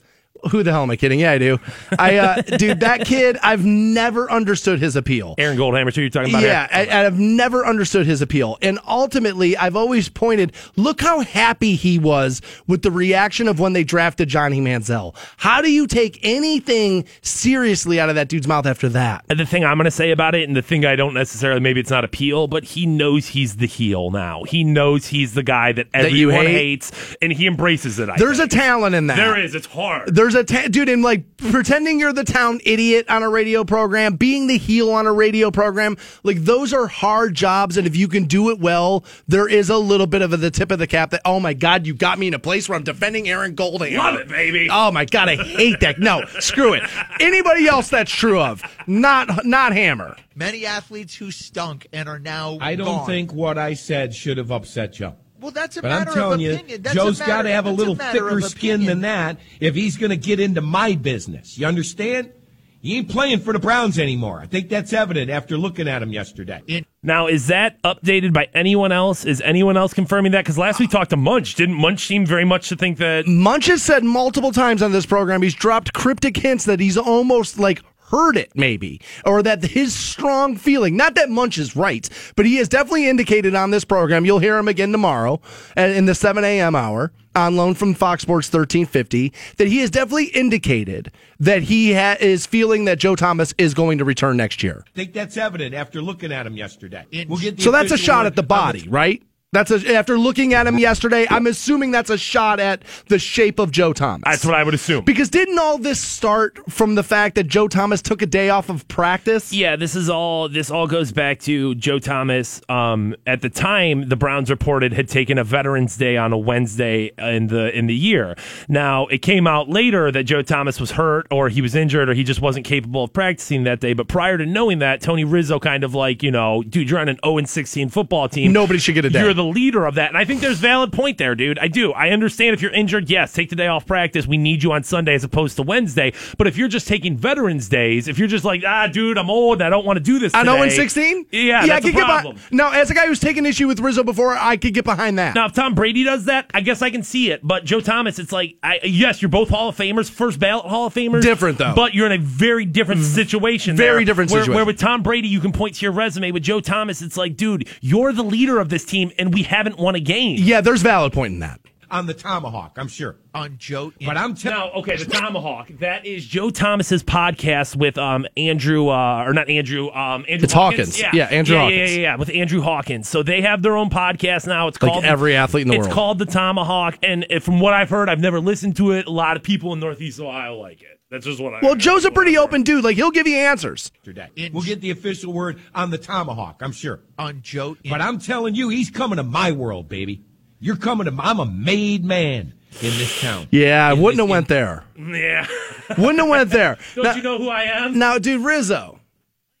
Who the hell am I kidding? Yeah, I do. I, uh, dude, that kid, I've never understood his appeal. Aaron Goldhammer, too. You're talking about? Yeah? I, I've never understood his appeal. And ultimately, I've always pointed, look how happy he was with the reaction of when they drafted Johnny Manziel. How do you take anything seriously out of that dude's mouth after that? And the thing I'm going to say about it, and the thing I don't necessarily, maybe it's not appeal, but he knows he's the heel now. He knows he's the guy that That you everyone hate? hates, and he embraces it. I There's a talent in that. There is. It's hard. There's a ta- dude in like pretending you're the town idiot on a radio program, being the heel on a radio program. Like those are hard jobs, and if you can do it well, there is a little bit of a, the tip of the cap that oh my god, you got me in a place where I'm defending Aaron Golding. Love it, baby. Oh my god, I hate that. No, screw it. Anybody else that's true of not not Hammer. Many athletes who stunk and are now I don't gone. think what I said should have upset Joe. Well, that's a But I'm matter telling of you, opinion. That's a matter- Joe's got to have a little matter thicker skin than that if he's going to get into my business. You understand? He ain't playing for the Browns anymore. I think that's evident after looking at him yesterday. Now, is that updated by anyone else? Is anyone else confirming that? Because last we talked to Munch. Didn't Munch seem very much to think that Munch has said multiple times on this program he's dropped cryptic hints that he's almost like heard it maybe or that his strong feeling not that munch is right but he has definitely indicated on this program you'll hear him again tomorrow uh, in the 7 a.m hour on loan from fox sports 1350 that he has definitely indicated that he ha- is feeling that joe thomas is going to return next year. I think that's evident after looking at him yesterday. We'll get the so that's a shot at the body right that's a, after looking at him yesterday i'm assuming that's a shot at the shape of joe thomas that's what I would assume. because didn't all this start from the fact that Joe Thomas took a day off of practice? Yeah, this is all. This all goes back to Joe Thomas. Um, at the time, the Browns reported had taken a Veterans Day on a Wednesday in the in the year. Now it came out later that Joe Thomas was hurt, or he was injured, or he just wasn't capable of practicing that day. But prior to knowing that, Tony Rizzo kind of like, you know, dude, you're on an 0 and 16 football team. Nobody should get a day. The leader of that. And I think there's valid point there, dude. I do. I understand if you're injured, yes, take the day off practice. We need you on Sunday as opposed to Wednesday. But if you're just taking Veterans Days, if you're just like, ah, dude, I'm old, I don't want to do this. I know in today," 16? Yeah, yeah, I could get behind. Now, as a guy who's taken issue with Rizzo before, I could get behind that. Now, if Tom Brady does that, I guess I can see it. But Joe Thomas, it's like, I, yes, you're both Hall of Famers, first ballot Hall of Famers. Different, though. But you're in a very different situation. Very there, different where, situation. Where with Tom Brady, you can point to your resume. With Joe Thomas, it's like, dude, you're the leader of this team, and we haven't won a game. yeah, there's valid point in that. On the tomahawk, I'm sure. on Joe. But I'm telling Now, okay, the Tomahawk. That is Joe Thomas's podcast with um Andrew uh or not Andrew um Andrew It's Hawkins. Yeah, yeah Andrew yeah, Hawkins. Yeah, yeah, yeah, with Andrew Hawkins. So they have their own podcast now. It's Like called every athlete in the it's world. It's called the Tomahawk, and uh, from what I've heard, I've never listened to it. A lot of people in Northeast Ohio like it. That's just what I. Well, Joe's a pretty open dude. Like, he'll give you answers. yesterday. We'll get the official word on the tomahawk, I'm sure. on Joe. But I'm telling you, he's coming to my world, baby. You're coming to my, I'm a made man in this town. Yeah, I In wouldn't this- have went there. Yeah. Wouldn't have went there. Don't now, you know who I am? now, dude, Rizzo.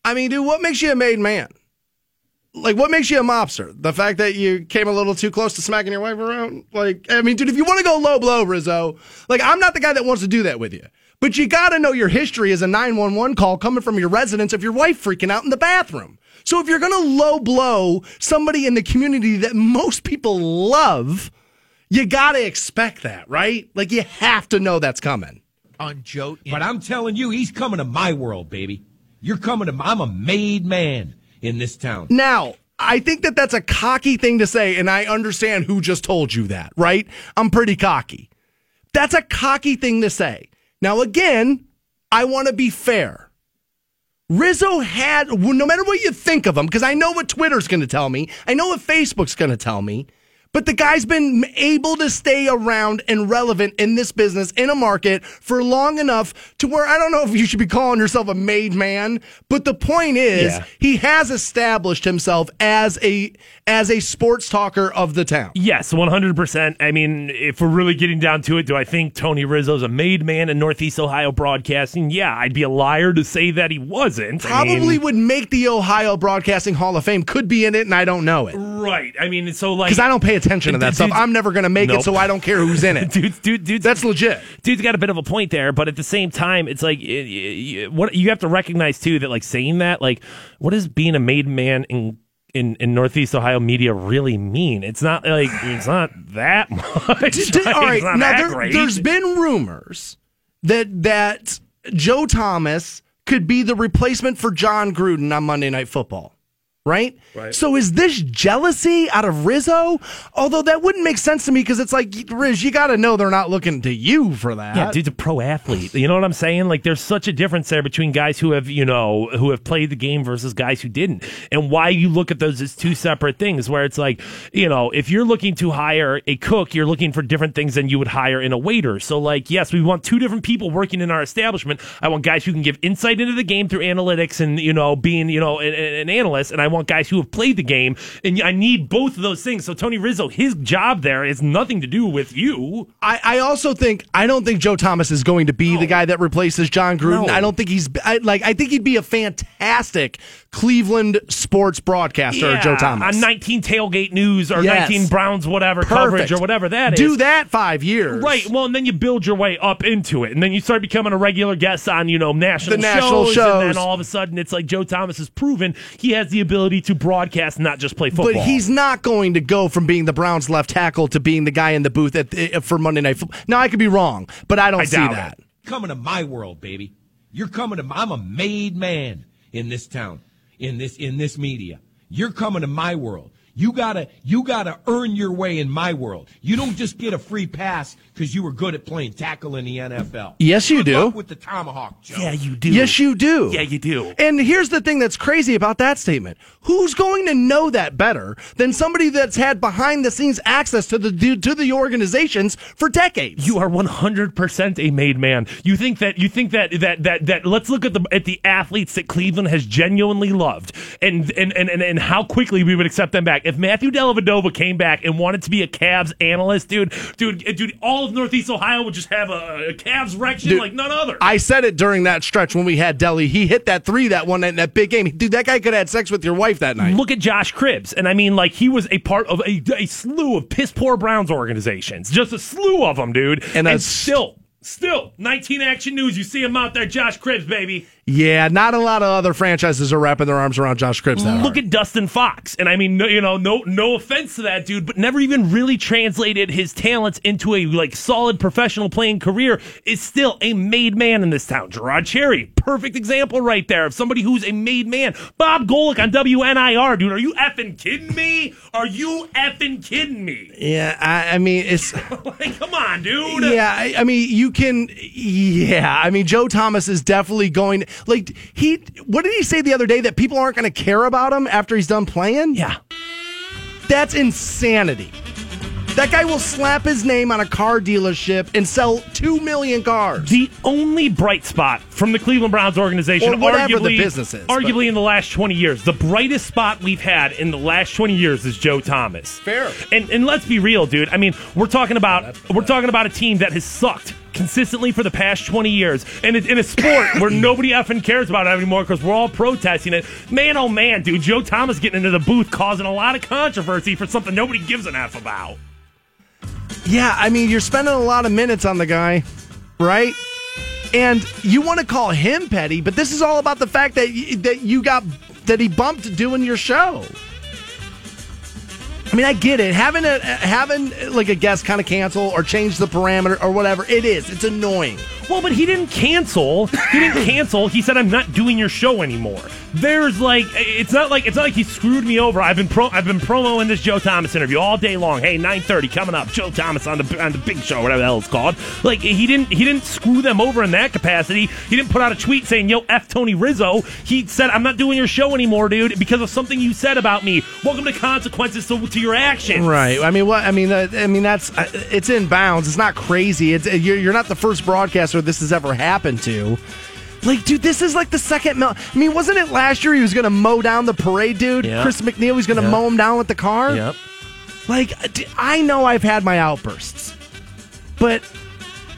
I mean, dude, what makes you a made man? Like, what makes you a mobster? The fact that you came a little too close to smacking your wife around? Like, I mean, dude, if you want to go low blow, Rizzo, like, I'm not the guy that wants to do that with you. But you got to know your history as a 911 call coming from your residence of your wife freaking out in the bathroom. So if you're going to low blow somebody in the community that most people love, you got to expect that, right? Like, you have to know that's coming. on Joe. But I'm telling you, he's coming to my world, baby. You're coming to my, I'm a made man in this town. Now, I think that that's a cocky thing to say, and I understand who just told you that, right? I'm pretty cocky. That's a cocky thing to say. Now, again, I want to be fair. Rizzo had, no matter what you think of him, because I know what Twitter's going to tell me, I know what Facebook's going to tell me, but the guy's been able to stay around and relevant in this business, in a market for long enough to where I don't know if you should be calling yourself a made man, but the point is Yeah. he has established himself as a as a sports talker of the town. Yes, 100%. I mean, if we're really getting down to it, do I think Tony Rizzo's a made man in Northeast Ohio broadcasting? Yeah, I'd be a liar to say that he wasn't. I mean- Probably would make the Ohio Broadcasting Hall of Fame. Could be in it, and I don't know it Right. I mean, so like. because I don't pay attention to that Dude, stuff. dude- I'm never going to make it, so I don't care who's in it. Dude, dude, dude, That's legit. dude's got a bit of a point there, but at the same time, it's like y- what you have to recognize too that like saying that, like, what does being a made man in in, in Northeast Ohio media really mean? It's not like it's not that much. Like, all right, now there, there's been rumors that that Joe Thomas could be the replacement for Jon Gruden on Monday Night Football. Right? Right. So is this jealousy out of Rizzo? Although that wouldn't make sense to me because it's like, Riz, you got to know they're not looking to you for that. Yeah, dude's a pro athlete. You know what I'm saying? Like, there's such a difference there between guys who have, you know, who have played the game versus guys who didn't. And why you look at those as two separate things, where it's like, you know, if you're looking to hire a cook, you're looking for different things than you would hire in a waiter. So, like, yes, we want two different people working in our establishment. I want guys who can give insight into the game through analytics and, you know, being, you know, an, an analyst. And I want guys who have played the game. And I need both of those things. So, Tony Rizzo, his job there is nothing to do with you. I, I also think I don't think Joe Thomas is going to be the guy that replaces Jon Gruden. No. I don't think he's I, like I think he'd be a fantastic Cleveland sports broadcaster, Joe Thomas. on 19 tailgate news or Yes. 19 Browns whatever coverage or whatever that is. Do that five years, Right. Well, and then you build your way up into it, and then you start becoming a regular guest on, you know, national, The national shows, shows. and then all of a sudden it's like Joe Thomas has proven he has the ability to broadcast, not just play football. But he's not going to go from being the Browns left tackle to being the guy in the booth at uh, for Monday Night Football. Now I could be wrong, but I don't I see doubt that. it. coming to my world, baby. You're coming to my, I'm a made man in this town, in this in this media. You're coming to my world. You gotta you gotta earn your way in my world. You don't just get a free pass because you were good at playing tackle in the NFL. Yes, you Good do. luck with the tomahawk, Joe. yeah, you do. Yes, you do. Yeah, you do. And here's the thing that's crazy about that statement. Who's going to know that better than somebody that's had behind the scenes access to the to the organizations for decades? You are 100% a made man. You think that you think that that that that let's look at the at the athletes that Cleveland has genuinely loved and and and and, and how quickly we would accept them back. if Matthew Dellavedova came back and wanted to be a Cavs analyst, dude, dude, dude, all of Northeast Ohio would just have a, a Cavs rection Dude, like none other. I said it during that stretch when we had Delly. He hit that three that one night in that big game. Dude, that guy could have had sex with your wife that night. Look at Josh Cribbs, and I mean, like he was a part of a, a slew of piss poor Browns organizations, just a slew of them, dude. And And, still, still, 19 Action News, you see him out there, Josh Cribbs, baby. Yeah, not a lot of other franchises are wrapping their arms around Josh Cribbs that Look hard. at Dustin Fox, and I mean, no, you know, no, no offense to that dude, but never even really translated his talents into a like solid professional playing career. Is still a made man in this town. Jerod Cherry, perfect example right there of somebody who's a made man. Bob Golic on WNIR, dude. Are you effing kidding me? Are you effing kidding me? yeah, I, I mean it's. like, come on, dude. Yeah, I, I mean you can. Yeah, I mean Joe Thomas is definitely going. Like he, what did he say the other day that people aren't going to care about him after he's done playing? Yeah. That's insanity. That guy will slap his name on a car dealership and sell two million cars. The only bright spot from the Cleveland Browns organization, Or whatever the arguably, business is, but- arguably in the last 20 years, the brightest spot we've had in the last 20 years is Joe Thomas. Fair. And and let's be real, dude. I mean, we're talking about we're talking about a team that has sucked consistently for the past 20 years and it, in a sport where nobody effing cares about it anymore because we're all protesting it man oh man dude joe thomas getting into the booth causing a lot of controversy for something nobody gives an f about Yeah, I mean, you're spending a lot of minutes on the guy, right? And you want to call him petty, but this is all about the fact that y- that you got that he bumped doing your show. I mean, I get it. Having a having like a guest kind of cancel or change the parameter or whatever, it is. It's annoying. Well, but he didn't cancel. He didn't cancel. He said, "I'm not doing your show anymore." There's like, it's not like it's not like he screwed me over. I've been pro, I've been promoing this Joe Thomas interview all day long. Hey, 9:30 coming up. Joe Thomas on the on the Big Show, whatever the hell it's called. Like he didn't he didn't screw them over in that capacity. He didn't put out a tweet saying, "Yo, f Tony Rizzo." He said, "I'm not doing your show anymore, dude, because of something you said about me. Welcome to consequences to, to your actions." Right. I mean, what? I mean, uh, I mean that's uh, it's in bounds. It's not crazy. It's uh, you're, you're not the first broadcaster this has ever happened to. Like, dude, this is like the second. Mil- I mean, wasn't it last year he was going to mow down the parade, dude? Yeah. Chris McNeil was going to Yeah. mow him down with the car. Yep. Like, I know I've had my outbursts, but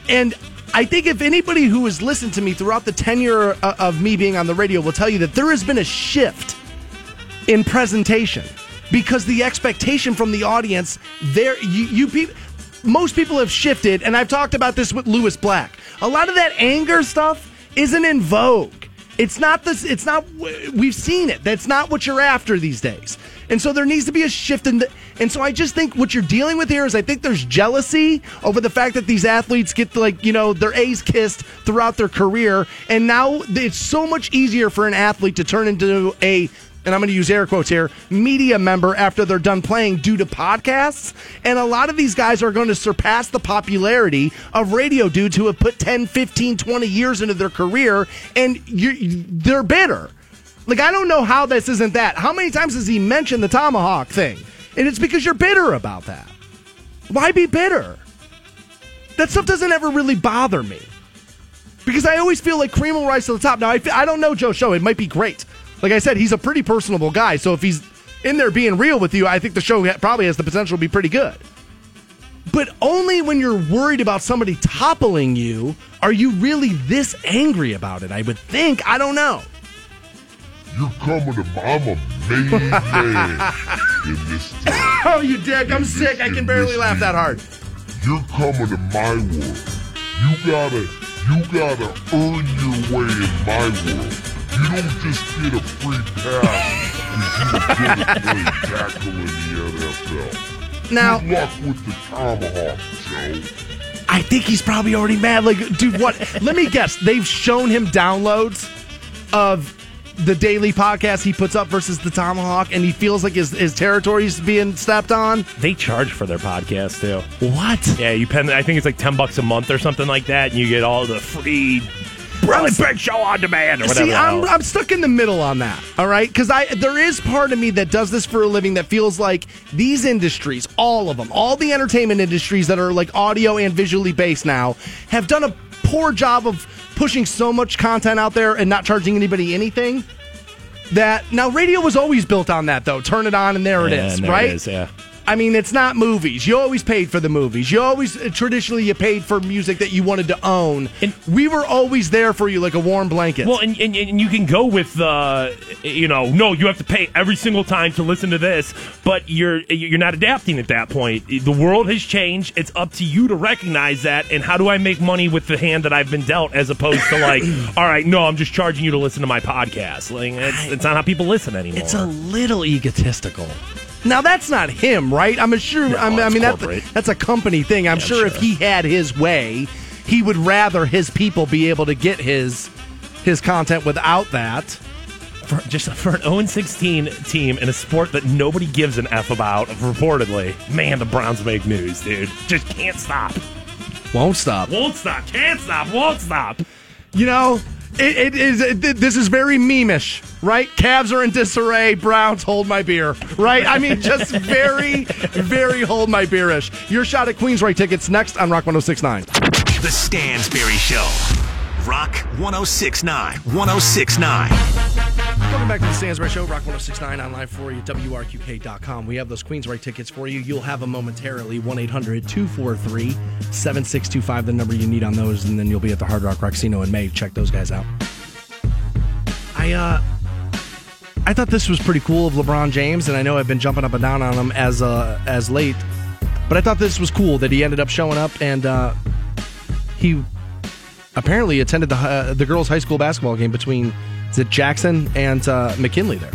and I think if anybody who has listened to me throughout the tenure uh, of me being on the radio will tell you that there has been a shift in presentation because the expectation from the audience there you, you people most people have shifted and I've talked about this with Lewis Black. A lot of that anger stuff isn't in vogue. It's not this it's not we've seen it. That's not what you're after these days. And so there needs to be a shift in the and so I just think what you're dealing with here is I think there's jealousy over the fact that these athletes get like, you know, their A's kissed throughout their career and now it's so much easier for an athlete to turn into a and I'm going to use air quotes here, media member after they're done playing due to podcasts. And a lot of these guys are going to surpass the popularity of radio dudes who have put 10, 15, 20 years into their career and you're, they're bitter. Like, I don't know how this isn't that. How many times has he mentioned the tomahawk thing? And it's because you're bitter about that. Why be bitter? That stuff doesn't ever really bother me. Because I always feel like cream will rise to the top. Now, I don't know Joe Show. It might be great. Like I said, he's a pretty personable guy. So if he's in there being real with you, I think the show probably has the potential to be pretty good. But only when you're worried about somebody toppling you are you really this angry about it. I would think. I don't know. You're coming to I'm a made man in this town. Oh, you dick. I'm sick. I can barely laugh that hard. You're coming to my world. You gotta you gotta earn your way in my world. You don't just get a free pass because you're good at playing tackle in the NFL. Now, Good luck with the tomahawk, Joe. I think he's probably already mad. Like, dude, what? Let me guess. They've shown him downloads of the daily podcast he puts up versus the Tomahawk, and he feels like his, his territory's being stepped on. They charge for their podcast too. What? Yeah, you pen. I think it's like ten bucks a month or something like that, and you get all the free, really big show on demand or whatever. See, the I'm. I'm stuck in the middle on that. All right, because I there is part of me that does this for a living that feels like these industries, all of them, all the entertainment industries that are like audio and visually based now, have done a poor job of pushing so much content out there and not charging anybody anything. that now radio was always built on that though. Turn it on and there it Yeah, is, and there right? it is, yeah. I mean, it's not movies. You always paid for the movies. You always traditionally you paid for music that you wanted to own. And- we were always there for you like a warm blanket. Well, and, and, and you can go with, uh, you know, no, you have to pay every single time to listen to this, but you're you're not adapting at that point. The world has changed. It's up to you to recognize that. And how do I make money with the hand that I've been dealt, as opposed to like, all right, no, I'm just charging you to listen to my podcast. Like, it's, it's not how people listen anymore. It's a little egotistical. Now that's not him, right? I'm sure. I'm, I mean, that's corporate. that's a company thing. I'm Yeah, sure, if sure. he had his way, he would rather his people be able to get his his content without that. for, just for an 0 16 team in a sport that nobody gives an F about, reportedly. Man, the Browns make news, dude. Just can't stop. Won't stop. Won't stop. Can't stop. Won't stop. You know, it, it is. It, this is very memeish, right? Cavs are in disarray. Browns hold my beer, right? I mean, just very, very hold my beerish. Your shot at Queensrÿche tickets next on Rock 1069. The Stansberry Show. Rock 1069. 1069. Welcome back to the Stansberry Show, Rock 1069 online for you, WRQK.com. We have those Queensrÿche tickets for you. You'll have them momentarily. 1 800 243 7625, the number you need on those, and then you'll be at the Hard Rock Rocksino in May. Check those guys out. I, uh, I thought this was pretty cool of LeBron James, and I know I've been jumping up and down on him as uh, as late, but I thought this was cool that he ended up showing up and uh, he apparently attended the uh, the girls' high school basketball game between is it Jackson and uh, McKinley there.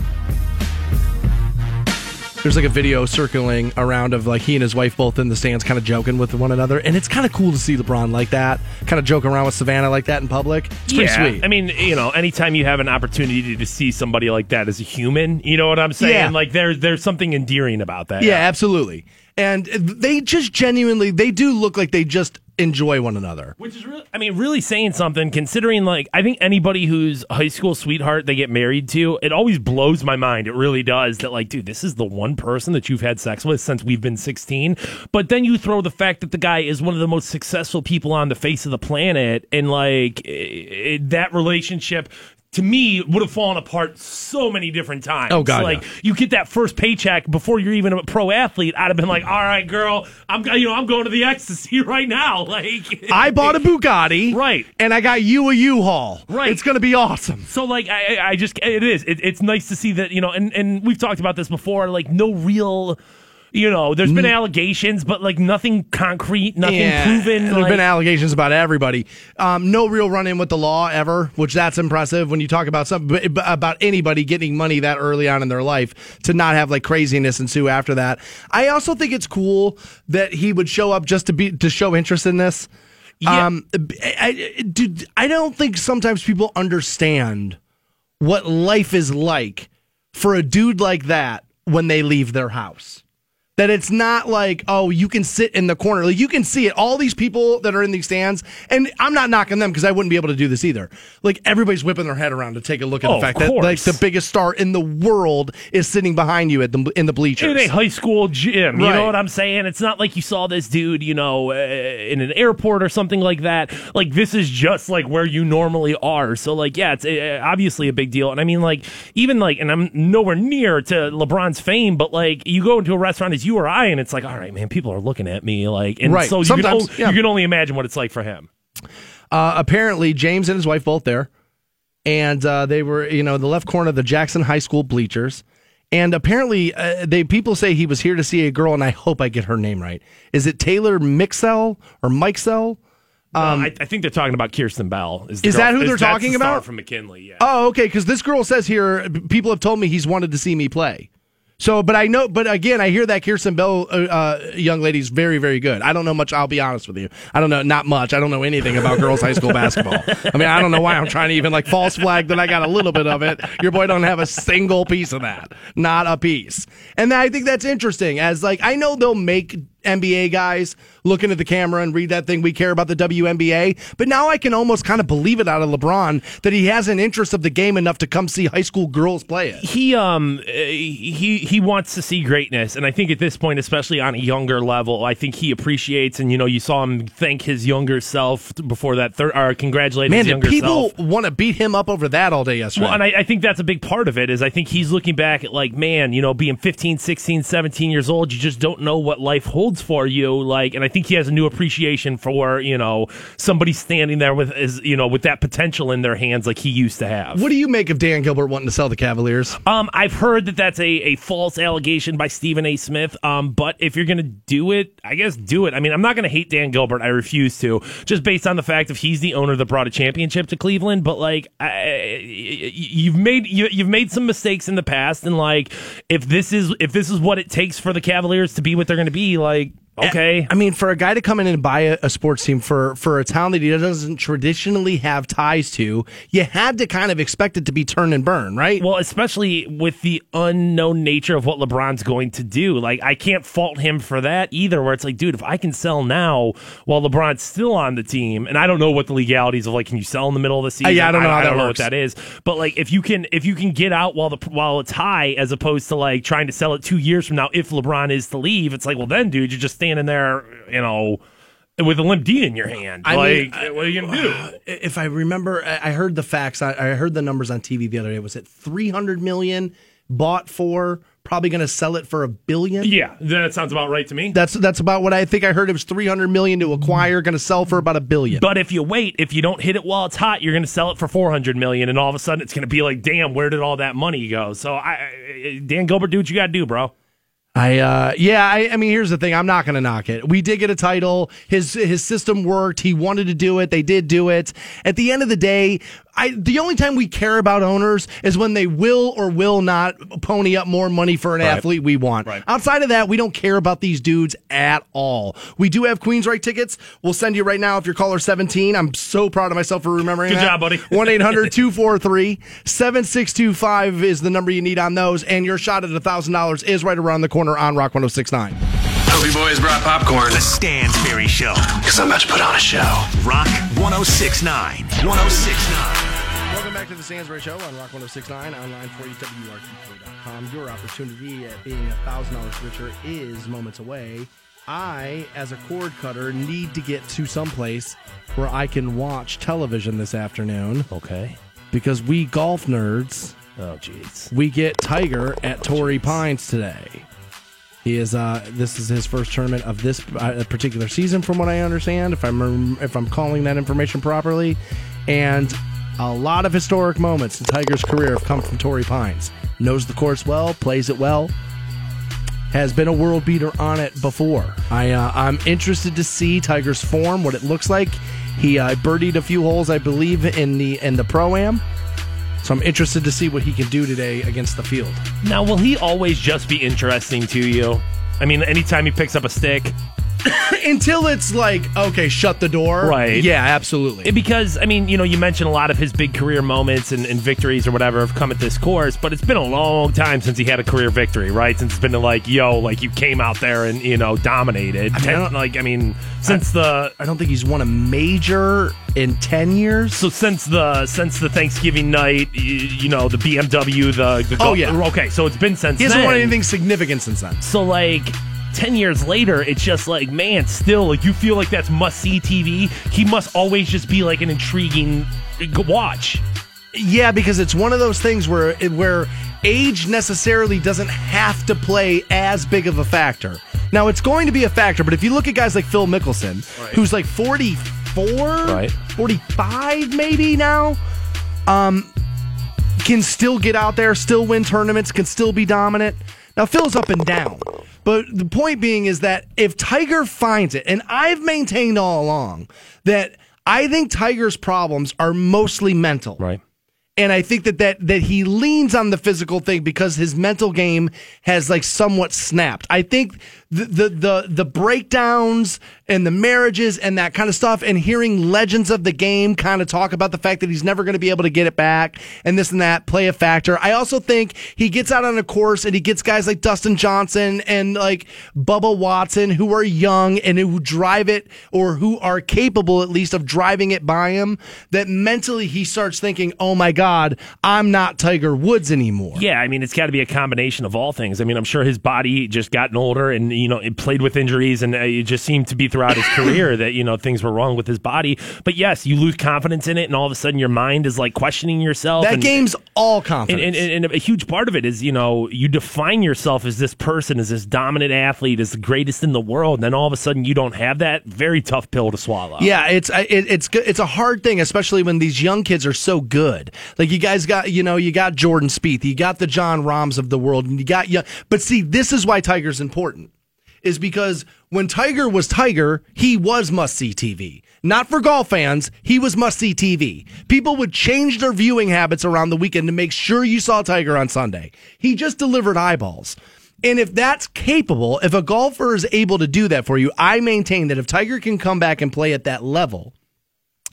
There's like a video circling around of like he and his wife both in the stands, kind of joking with one another, and it's kind of cool to see LeBron like that, kind of joking around with Savannah like that in public. It's pretty yeah, sweet. I mean, you know, anytime you have an opportunity to see somebody like that as a human, you know what I'm saying? Yeah. Like there's there's something endearing about that. yeah, absolutely. And they just genuinely, they do look like they just enjoy one another. Which is really, I mean, really saying something. Considering, like, I think anybody who's high school sweetheart they get married to, it always blows my mind. It really does. That, like, dude, this is the one person that you've had sex with since we've been 16. But then you throw the fact that the guy is one of the most successful people on the face of the planet, and like eh, eh, that relationship. To me, would have fallen apart so many different times. Oh, God, Like yeah. you get that first paycheck before you're even a pro athlete. I'd have been like, "All right, girl, I'm you know I'm going to the ecstasy right now." Like I bought a Bugatti, Right. and I got you a U-Haul. Right. it's going to be awesome. So like I, I- I just it is it, it's nice to see that you know and and we've talked about this before like no real you know there's been allegations but like nothing concrete nothing proven There's like, been allegations about everybody. Um, no real run in with the law ever, which that's impressive when you talk about something about anybody getting money that early on in their life to not have like craziness ensue after that. I also think it's cool that he would show up just to be to show interest in this. Yeah. Um, I, I, dude, I don't think sometimes people understand what life is like for a dude like that when they leave their house. That it's not like, oh, you can sit in the corner. Like you can see it. All these people that are in these stands, and I'm not knocking them because I wouldn't be able to do this either. Like everybody's whipping their head around to take a look at Oh, the fact that like the biggest star in the world is sitting behind you at the in the bleachers. in a high school gym. You Right. know what I'm saying? It's not like you saw this dude, you know, uh, in an airport or something like that. Like this is just like where you normally are. So like, yeah, it's uh, obviously a big deal. And I mean, like even like, and I'm nowhere near to LeBron's fame, but like you go into a restaurant as you or I, and it's like, all right, man, people are looking at me, like, and Right. so you can, Sometimes, o- yeah. you can only imagine what it's like for him. Uh, apparently, James and his wife both there, and uh, they were, you know, the left corner of the Jackson High School bleachers. And apparently, uh, they people say he was here to see a girl, and I hope I get her name right. Is it Taylor Mixell or Mikesell? Um, I, I think they're talking about Kirsten Bell. Is, the Is girl- that who they're the talking star about? from McKinley? Yeah. Oh, okay. Because this girl says here, people have told me he's wanted to see me play. So, but I know, but again, I hear that Kirsten Bell, uh, uh, young lady's very, very good. I don't know much. I'll be honest with you. I don't know, not much. I don't know anything about girls' high school basketball. I mean, I don't know why I'm trying to even like false flag that I got a little bit of it. Your boy don't have a single piece of that, not a piece. And I think that's interesting. As like, I know they'll make NBA guys looking at the camera and read that thing. We care about the WNBA, but now I can almost kind of believe it out of LeBron that he has an interest of the game enough to come see high school girls play it. he um uh, he he wants to see greatness and i think at this point especially on a younger level i think he appreciates and you know you saw him thank his younger self before that third or congratulate Man, his younger people self want to beat him up over that all day yesterday? well, and I, I think that's a big part of it is I think he's looking back at like, man, you know, being 15, 16, 17 years old, you just don't know what life holds for you. Like, and I think he has a new appreciation for, you know, somebody standing there with, is, you know, with that potential in their hands like he used to have. what do you make of Dan Gilbert wanting to sell the Cavaliers? Um, I've heard that that's a, a false allegation by Stephen A. Smith. Um, but if you're gonna do it, I guess do it. I mean, I'm not gonna hate Dan Gilbert. I refuse to, just based on the fact if he's the owner that brought a championship to Cleveland. But like, I, you've made you, you've made some mistakes in the past, and like, if this is if this is what it takes for the Cavaliers to be what they're gonna be, like, okay. I mean, for a guy to come in and buy a, a sports team for for a town that he doesn't traditionally have ties to, you had to kind of expect it to be turn and burn, right? Well, especially with the unknown nature of what LeBron's going to do. Like, I can't fault him for that either, where it's like, dude, if I can sell now while LeBron's still on the team, and I don't know what the legalities of like, can you sell in the middle of the season? Uh, yeah, I don't know how I, that don't know works. what that is. But like, if you can, if you can get out while the while it's high, as opposed to like trying to sell it two years from now, if LeBron is to leave, it's like, well, then, dude, you're just standing there, you know. With a limp D in your hand, I like, mean, what are you gonna do? if I remember, I heard the facts. I heard the numbers on TV the other day. Was it three hundred million bought for? Probably going to sell it for a billion. Yeah, that sounds about right to me. That's that's about what I think. I heard it was three hundred million to acquire. Going to sell for about a billion. But if you wait, if you don't hit it while it's hot, you're going to sell it for 400 million and all of a sudden it's going to be like, "Damn, where did all that money go?" So I I- Dan Gilbert do what you got to do, bro. I uh yeah, I, I mean here's the thing, I'm not gonna knock it. We did get a title. His his system worked. He wanted to do it. They did do it. At the end of the day, I the only time we care about owners is when they will or will not pony up more money for an athlete we want. Right. Outside of that, we don't care about these dudes at all. We do have Queensrÿche tickets. We'll send you right now if you're caller 17. I'm so proud of myself for remembering Good that. job, buddy. 1 800 243 7625 is the number you need on those. And your shot at $1,000 is right around the corner on Rock 1069. Toby Boys brought popcorn. The Stansberry Show. Because I'm about to put on a show. Rock 1069. 1069. Welcome back to the Stansberry Show on Rock 1069, online for you, WRQK.com. Your opportunity at being $1,000 richer is moments away. I, as a cord cutter, need to get to someplace where I can watch television this afternoon Okay. because we golf nerds Oh jeez. we get Tiger at Torrey Pines today. He is. Uh, this is his first tournament of this uh, particular season, from what I understand. If I'm if I'm calling that information properly, and a lot of historic moments in Tiger's career have come from Torrey Pines. Knows the course well, plays it well. Has been a world beater on it before. I uh, I'm interested to see Tiger's form, what it looks like. He uh, birdied a few holes, I believe, in the in the pro am. So I'm interested to see what he can do today against the field. Now, will he always just be interesting to you? I mean, anytime he picks up a stick, Until it's like, okay, shut the door. Right. Yeah, absolutely. It- because I mean, you know, you mentioned a lot of his big career moments and, and victories or whatever have come at this course, but it's been a long time since he had a career victory, right? Since it's been like, yo, like you came out there and you know dominated. I mean, Ten- don't- like, I mean, since the I don't think he's won a major in 10 years. so since the since the Thanksgiving night, you, you know, the BMW, the, the Oh, yeah. okay, so it's been since He hasn't then. won anything significant since then. So like. 10 years later, it's just like, man, still, like, you feel like that's must see TV. He must always just be like an intriguing watch. Yeah, because it's one of those things where where age necessarily doesn't have to play as big of a factor. Now it's going to be a factor, but if you look at guys like Phil Mickelson, who's like 44, Right. 45 maybe now, um can still get out there, still win tournaments, can still be dominant. Now Phil's up and down. But the point being is that if Tiger finds it, and I've maintained all along that I think Tiger's problems are mostly mental. Right. And I think that, that that he leans on the physical thing because his mental game has like somewhat snapped. I think the the the, the breakdowns and the marriages and that kind of stuff and hearing legends of the game kind of talk about the fact that he's never going to be able to get it back and this and that play a factor. I also think he gets out on a course and he gets guys like Dustin Johnson and like Bubba Watson who are young and who drive it or who are capable at least of driving it by him that mentally he starts thinking, "Oh my god, I'm not Tiger Woods anymore." Yeah, I mean, it's got to be a combination of all things. I mean, I'm sure his body just gotten older and, you know, it played with injuries and uh, it just seemed to be throughout his career that, you know, things were wrong with his body. But yes, you lose confidence in it and all of a sudden your mind is like questioning yourself. That and, game's all and, confidence. and, and a huge part of it is, you know, you define yourself as this person, as this dominant athlete, as the greatest in the world. And then all of a sudden you don't have that. Very tough pill to swallow. Yeah, it's it, it's it's a hard thing, especially when these young kids are so good. Like you guys got, you know, you got Jordan Spieth, you got the Jon Rahms of the world, and you got young. But see, this is why Tiger's important, is because when Tiger was Tiger, he was must see TV. Not for golf fans, he was must see TV. People would change their viewing habits around the weekend to make sure you saw Tiger on Sunday. He just delivered eyeballs. And if that's capable, if a golfer is able to do that for you, I maintain that if Tiger can come back and play at that level,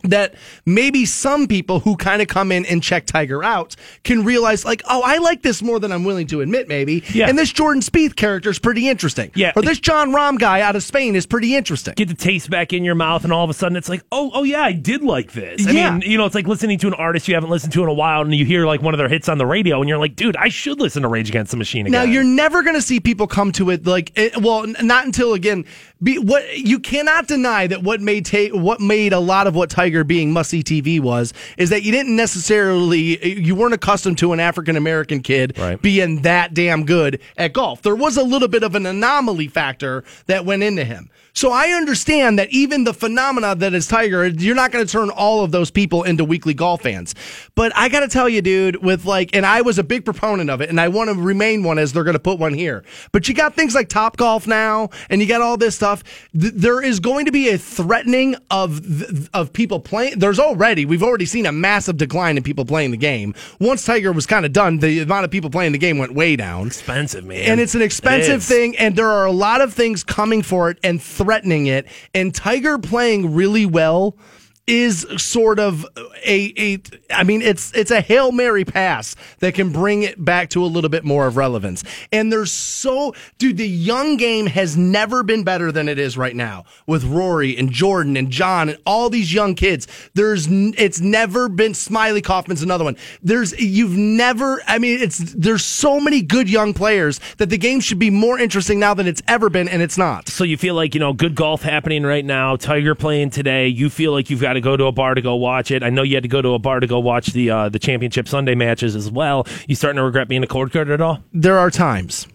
that maybe some people who kind of come in and check Tiger out can realize, like, oh, I like this more than I'm willing to admit, maybe. Yeah. And this Jordan Spieth character is pretty interesting. Yeah. Or this Jon Rahm guy out of Spain is pretty interesting. Get the taste back in your mouth, and all of a sudden it's like, oh, oh yeah, I did like this. I Yeah. mean, you know, it's like listening to an artist you haven't listened to in a while, and you hear like one of their hits on the radio, and you're like, dude, I should listen to Rage Against the Machine again. Now you're never going to see people come to it like eh, well, not until again. Be, what you cannot deny that what made ta- what made a lot of what Tiger being must see TV was is that you didn't necessarily you weren't accustomed to an African American kid Right. being that damn good at golf. There was a little bit of an anomaly factor that went into him. So I understand that even the phenomena that is Tiger, you're not going to turn all of those people into weekly golf fans. But I got to tell you, dude, with like, and I was a big proponent of it, and I want to remain one as they're going to put one here. But you got things like Top Golf now, and you got all this stuff. Th- there is going to be a threatening of th- of people playing. There's already we've already seen a massive decline in people playing the game. Once Tiger was kind of done, the amount of people playing the game went way down expensive, man. and it's an expensive is. thing and there are a lot of things coming for it and threatening it and tiger playing really well is sort of a, a I mean it's it's a Hail Mary pass that can bring it back to a little bit more of relevance. And there's so dude the young game has never been better than it is right now with Rory and Jordan and John and all these young kids. There's it's never been Smylie Kaufman's another one. There's you've never I mean it's there's so many good young players that the game should be more interesting now than it's ever been and it's not. So you feel like you know good golf happening right now. Tiger playing today. You feel like you've got to go to a bar to go watch it. I know you had to go to a bar to go watch the uh, the championship Sunday matches as well. You starting to regret being a cord cutter at all? there are times.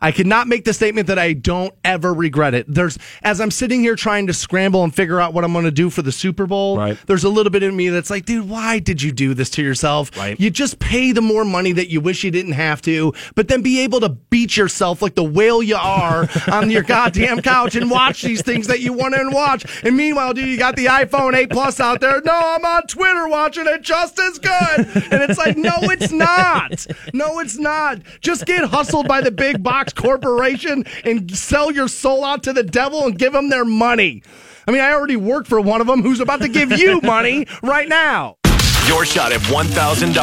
I cannot make the statement that I don't ever regret it. There's as I'm sitting here trying to scramble and figure out what I'm going to do for the Super Bowl. Right. There's a little bit in me that's like, dude, why did you do this to yourself? Right. You just pay the more money that you wish you didn't have to, but then be able to beat yourself like the whale you are on your goddamn couch and watch these things that you want to watch. And meanwhile, dude, you got the iPhone 8 Plus out there. No, I'm on Twitter watching it just as good. And it's like, no, it's not. No, it's not. Just get hustled by the big box corporation and sell your soul out to the devil and give them their money. I mean, I already work for one of them who's about to give you money right now. Your shot at $1,000.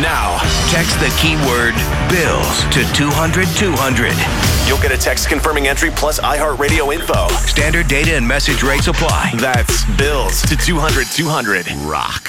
Now, text the keyword bills to 200 200. You'll get a text confirming entry plus iHeartRadio info. Standard data and message rates apply. That's bills to 200 200. Rock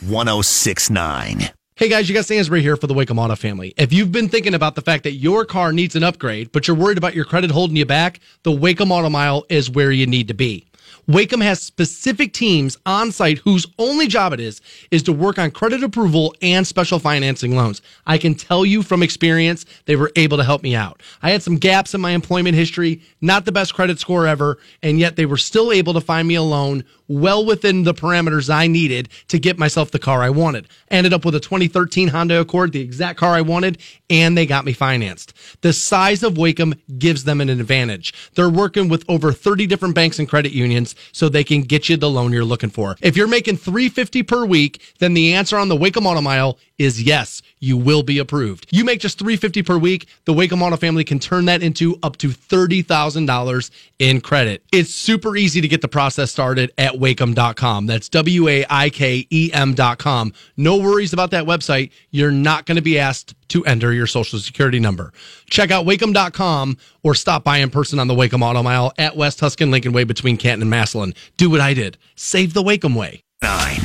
1069. Hey guys, you got Stansberry here for the Waikem Auto family. If you've been thinking about the fact that your car needs an upgrade, but you're worried about your credit holding you back, the Waikem Auto Mile is where you need to be. Waikem has specific teams on site whose only job it is is to work on credit approval and special financing loans. I can tell you from experience, they were able to help me out. I had some gaps in my employment history, not the best credit score ever, and yet they were still able to find me a loan well within the parameters I needed to get myself the car I wanted. Ended up with a 2013 Honda Accord, the exact car I wanted, and they got me financed. The size of Waikem gives them an advantage. They're working with over 30 different banks and credit unions so they can get you the loan you're looking for. If you're making 350 per week, then the answer on the Waikem Auto Mile is yes, you will be approved. You make just 350 per week, the Waikem Auto family can turn that into up to $30,000 in credit. It's super easy to get the process started at waikem.com. That's W A I K E M.com. No worries about that website. You're not going to be asked to enter your social security number. Check out waikem.com or stop by in person on the Waikem Auto Mile at West Huskin Lincoln Way between Canton and Massillon. Do what I did. Save the Waikem way. Nine.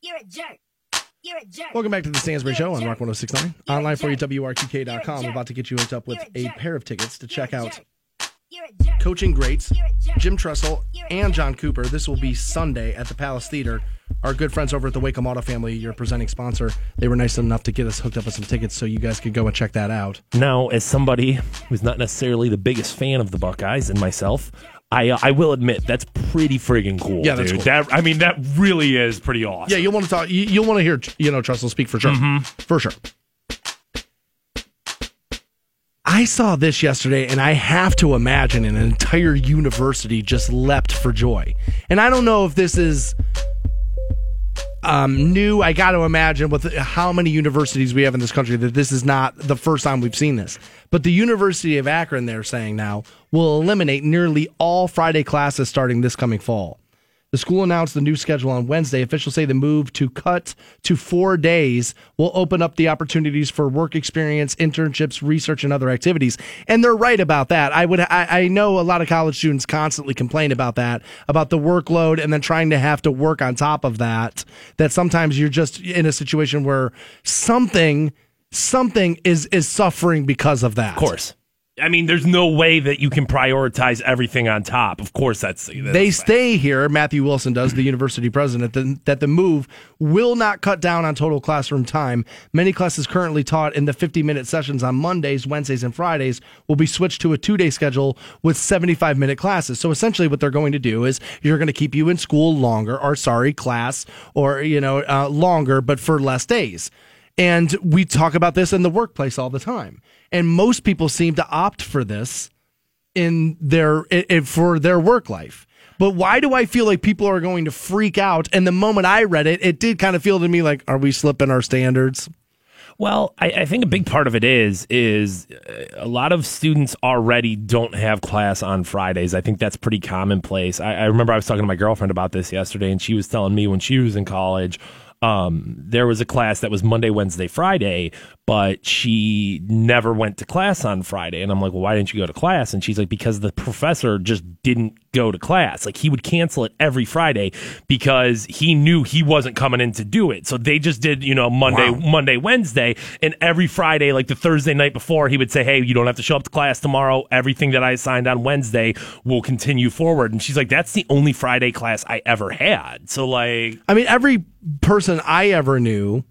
You're a jerk. You're a jerk. Welcome back to the Stansberry Show on Rock 1069. You're a Online for you, jerk. WRQK.com. You're About to get you hooked up with a a pair of tickets to check out coaching greats You're a jerk. Jim Tressel and. John Cooper. This will be Sunday at the Palace Theater. Our good friends over at the Waikem Auto family, your presenting sponsor, they were nice enough to get us hooked up with some tickets so you guys could go and check that out. Now, as somebody who's not necessarily the biggest fan of the Buckeyes and myself, I uh, I will admit that's pretty friggin' cool. Yeah, that's dude. cool. That I mean, that really is pretty awesome. Yeah, you'll want to talk. you- You'll want to hear, you know, Tressel speak for sure. For sure. I saw this yesterday, and I have to imagine an entire university just leapt for joy. And I don't know if this is um, new. I got to imagine with how many universities we have in this country that this is not the first time we've seen this. But the University of Akron, they're saying now, will eliminate nearly all Friday classes starting this coming fall. The school announced the new schedule on Wednesday. Officials say the move to cut to four days will open up the opportunities for work experience, internships, research, and other activities. And they're right about that. I would, I, I know a lot of college students constantly complain about that, about the workload, and then trying to have to work on top of that. That sometimes you're just in a situation where something, something is is suffering because of that. Of course. I mean, there's no way that you can prioritize everything on top. Of course, that's, that's they stay here. Matthew Wilson does, the university president, that, that the move will not cut down on total classroom time. Many classes currently taught in the 50 minute sessions on Mondays, Wednesdays, and Fridays will be switched to a two day schedule with 75 minute classes. So essentially, what they're going to do is you're going to keep you in school longer, or sorry, class, or, you know, uh, longer, but for less days. And we talk about this in the workplace all the time. And most people seem to opt for this in their i i- for their work life. But why do I feel like people are going to freak out? And the moment I read it, it did kind of feel to me like, are we slipping our standards? Well, I, I think a big part of it is is uh, a lot of students already don't have class on Fridays. I think that's pretty commonplace. I, I remember I was talking to my girlfriend about this yesterday, and she was telling me when she was in college, um, there was a class that was Monday, Wednesday, Friday, but she never went to class on Friday. And I'm like, well, why didn't you go to class? And she's like, because the professor just didn't go to class. Like he would cancel it every Friday because he knew he wasn't coming in to do it. So they just did, you know, Monday, Monday, Wednesday, and every Friday, like the Thursday night before, he would say, "Hey, you don't have to show up to class tomorrow. Everything that I assigned on Wednesday will continue forward." And she's like, "That's the only Friday class I ever had." So like, I mean, every person I ever knew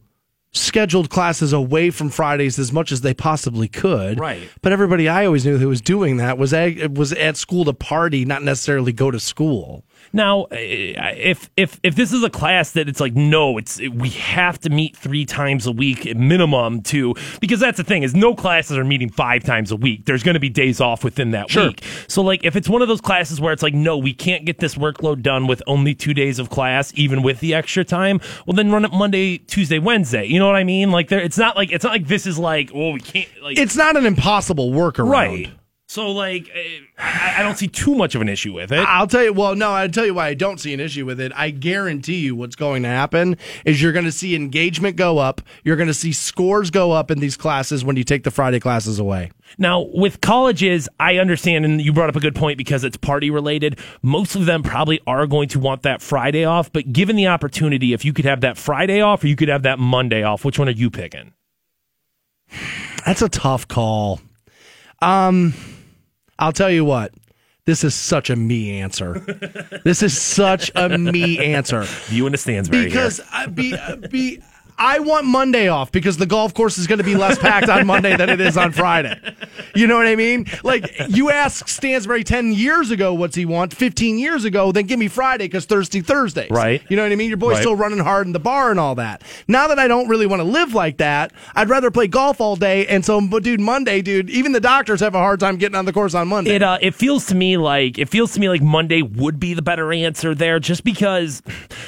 scheduled classes away from Fridays as much as they possibly could. Right. But everybody I always knew who was doing that was at, was at school to party, not necessarily go to school. Now, uh, if if if this is a class that it's like no, it's we have to meet three times a week at minimum to because that's the thing is no classes are meeting five times a week. There's going to be days off within that Sure. week. So like if it's one of those classes where it's like no, we can't get this workload done with only two days of class, even with the extra time. Well, then run it Monday, Tuesday, Wednesday. You know what I mean? Like there, it's not like it's not like this is like oh we can't like It's not an impossible workaround. right. So like uh, I, I don't see too much of an issue with it. I'll tell you. Well, no, I'll tell you why I don't see an issue with it. I guarantee you, what's going to happen is you're going to see engagement go up. You're going to see scores go up in these classes when you take the Friday classes away. Now, with colleges, I understand, and you brought up a good point because it's party related. Most of them probably are going to want that Friday off, but given the opportunity, if you could have that Friday off or you could have that Monday off, which one are you picking? That's a tough call. Um, I'll tell you what. This is such a me answer. this is such a me answer. You and the because. I, be, be I want Monday off because the golf course is going to be less packed on Monday than it is on Friday. You know what I mean? Like you ask Stansberry 10 years ago what's he want, 15 years ago, then give me Friday because Thursday Thursdays. Right. You know what I mean? Your boy's Right. still running hard in the bar and all that. Now that I don't really want to live like that, I'd rather play golf all day. And so, but dude, Monday, dude, even the doctors have a hard time getting on the course on Monday. It uh, it feels to me like it feels to me like Monday would be the better answer there, just because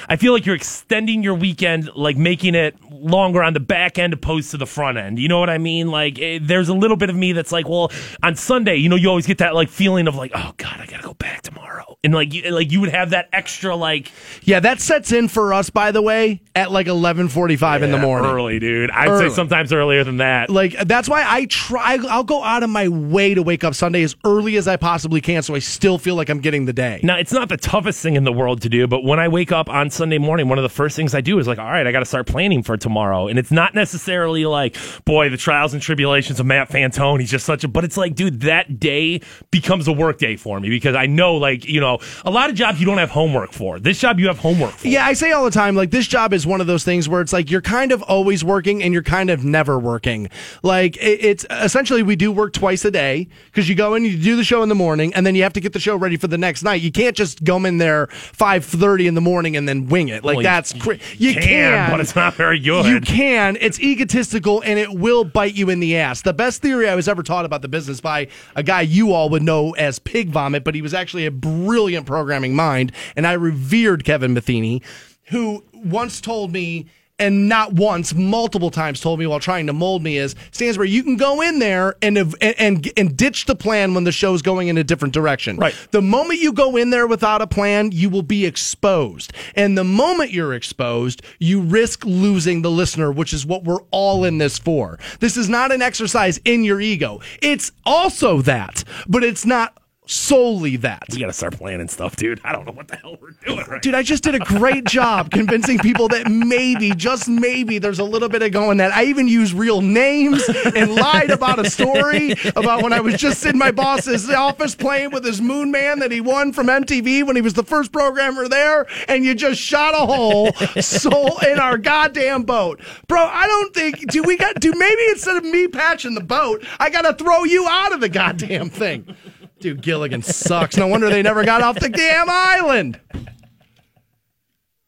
I feel like you're extending your weekend, like making it longer on the back end opposed to the front end. You know what I mean? Like eh, there's a little bit of me that's like, well, on Sunday, you know, you always get that like feeling of like, oh god, I gotta go back tomorrow, and like you, like you would have that extra like yeah, that sets in for us, by the way, at like 1145 in the morning. early, dude. I'd Early. say sometimes earlier than that. Like that's why I try. I'll go out of my way to wake up Sunday as early as I possibly can, so I still feel like I'm getting the day. Now, it's not the toughest thing in the world to do, but when I wake up on Sunday morning, one of the first things I do is like, all right, I got to start planning for tomorrow. And it's not necessarily like, boy, the trials and tribulations of Matt Fantone. He's just such a, but it's like, dude, that day becomes a work day for me because I know, like, you know, a lot of jobs you don't have homework for. This job you have homework for. Yeah, I say all the time, like this job is one of those things where it's like you're kind of always working and you're kind of never working. Like it, it's essentially we do work twice a day because you go in, you do the show in the morning, and then you have to get the show ready for the next night. You can't just come in there five thirty in the morning and then wing it. Like Well, that's you cra- you can, can, but it's not very good. You can. It's egotistical and it will bite you in the ass. The best theory I was ever taught about the business by a guy you all would know as Pig Vomit, but he was actually a brilliant programming mind, and I revered Kevin Metheny, who once told me. And not once, multiple times told me while trying to mold me is Stansberry, you can go in there and and and, and ditch the plan when the show's going in a different direction. Right. The moment you go in there without a plan, you will be exposed. And the moment you're exposed, you risk losing the listener, which is what we're all in this for. This is not an exercise in your ego. It's also that, but it's not solely that. We got to start planning stuff, dude. I don't know what the hell we're doing right Dude, I just did a great job convincing people that maybe, just maybe, there's a little bit of going that. I even used real names and lied about a story about when I was just in my boss's office playing with his Moon Man that he won from MTV when he was the first programmer there, and you just shot a hole so in our goddamn boat. Bro, I don't think, do we got, do maybe instead of me patching the boat, I gotta throw you out of the goddamn thing. Dude, Gilligan sucks. No wonder they never got off the damn island.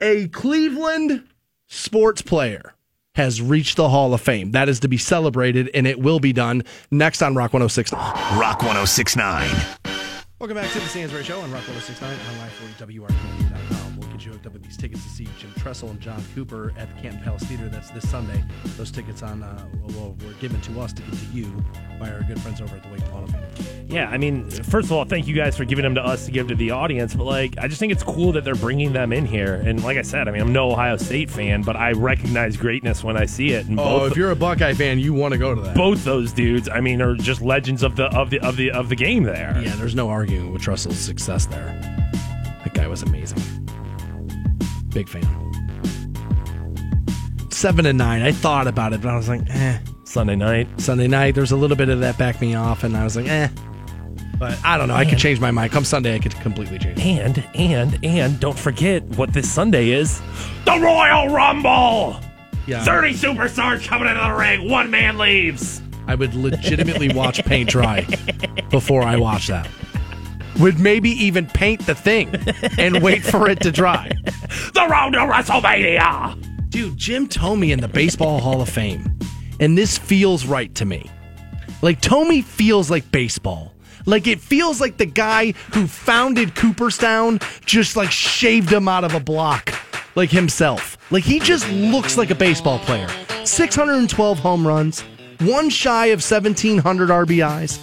A Cleveland sports player has reached the Hall of Fame. That is to be celebrated, and it will be done next on Rock 1069. Rock 1069. Welcome back to the Stansberry Show on Rock 1069 on live4WRQK.com. We'll get you hooked up with these tickets to see Jim Tressel and John Cooper at the Canton Palace Theater. That's this Sunday. Those tickets on uh, well, were given to us to give to you by our good friends over at the Wake Hall. Yeah, I mean, first of all, thank you guys for giving them to us to give to the audience. But like, I just think it's cool that they're bringing them in here. And like I said, I mean, I'm no Ohio State fan, but I recognize greatness when I see it. And Oh, both, if you're a Buckeye fan, you want to go to that. both those dudes, I mean, are just legends of the of the of the of the game there. Yeah, there's no arguing with Tressel's success there. That guy was amazing. Big fan. Seven and nine. I thought about it, but I was like, eh. Sunday night. Sunday night, there's a little bit of that back me off, and I was like, eh. But I don't know. I could change my mind. Come Sunday, I could completely change. And and and don't forget what this Sunday is: the Royal Rumble. Yeah. Thirty superstars coming into the ring. One man leaves. I would legitimately watch paint dry before I watch that. Would maybe even paint the thing and wait for it to dry. The road to WrestleMania. Dude, Jim Thome in the Baseball Hall of Fame. And this feels right to me. Like, Tomey feels like baseball. Like, it feels like the guy who founded Cooperstown just like shaved him out of a block, like himself. Like, he just looks like a baseball player. 612 home runs, one shy of 1,700 RBIs.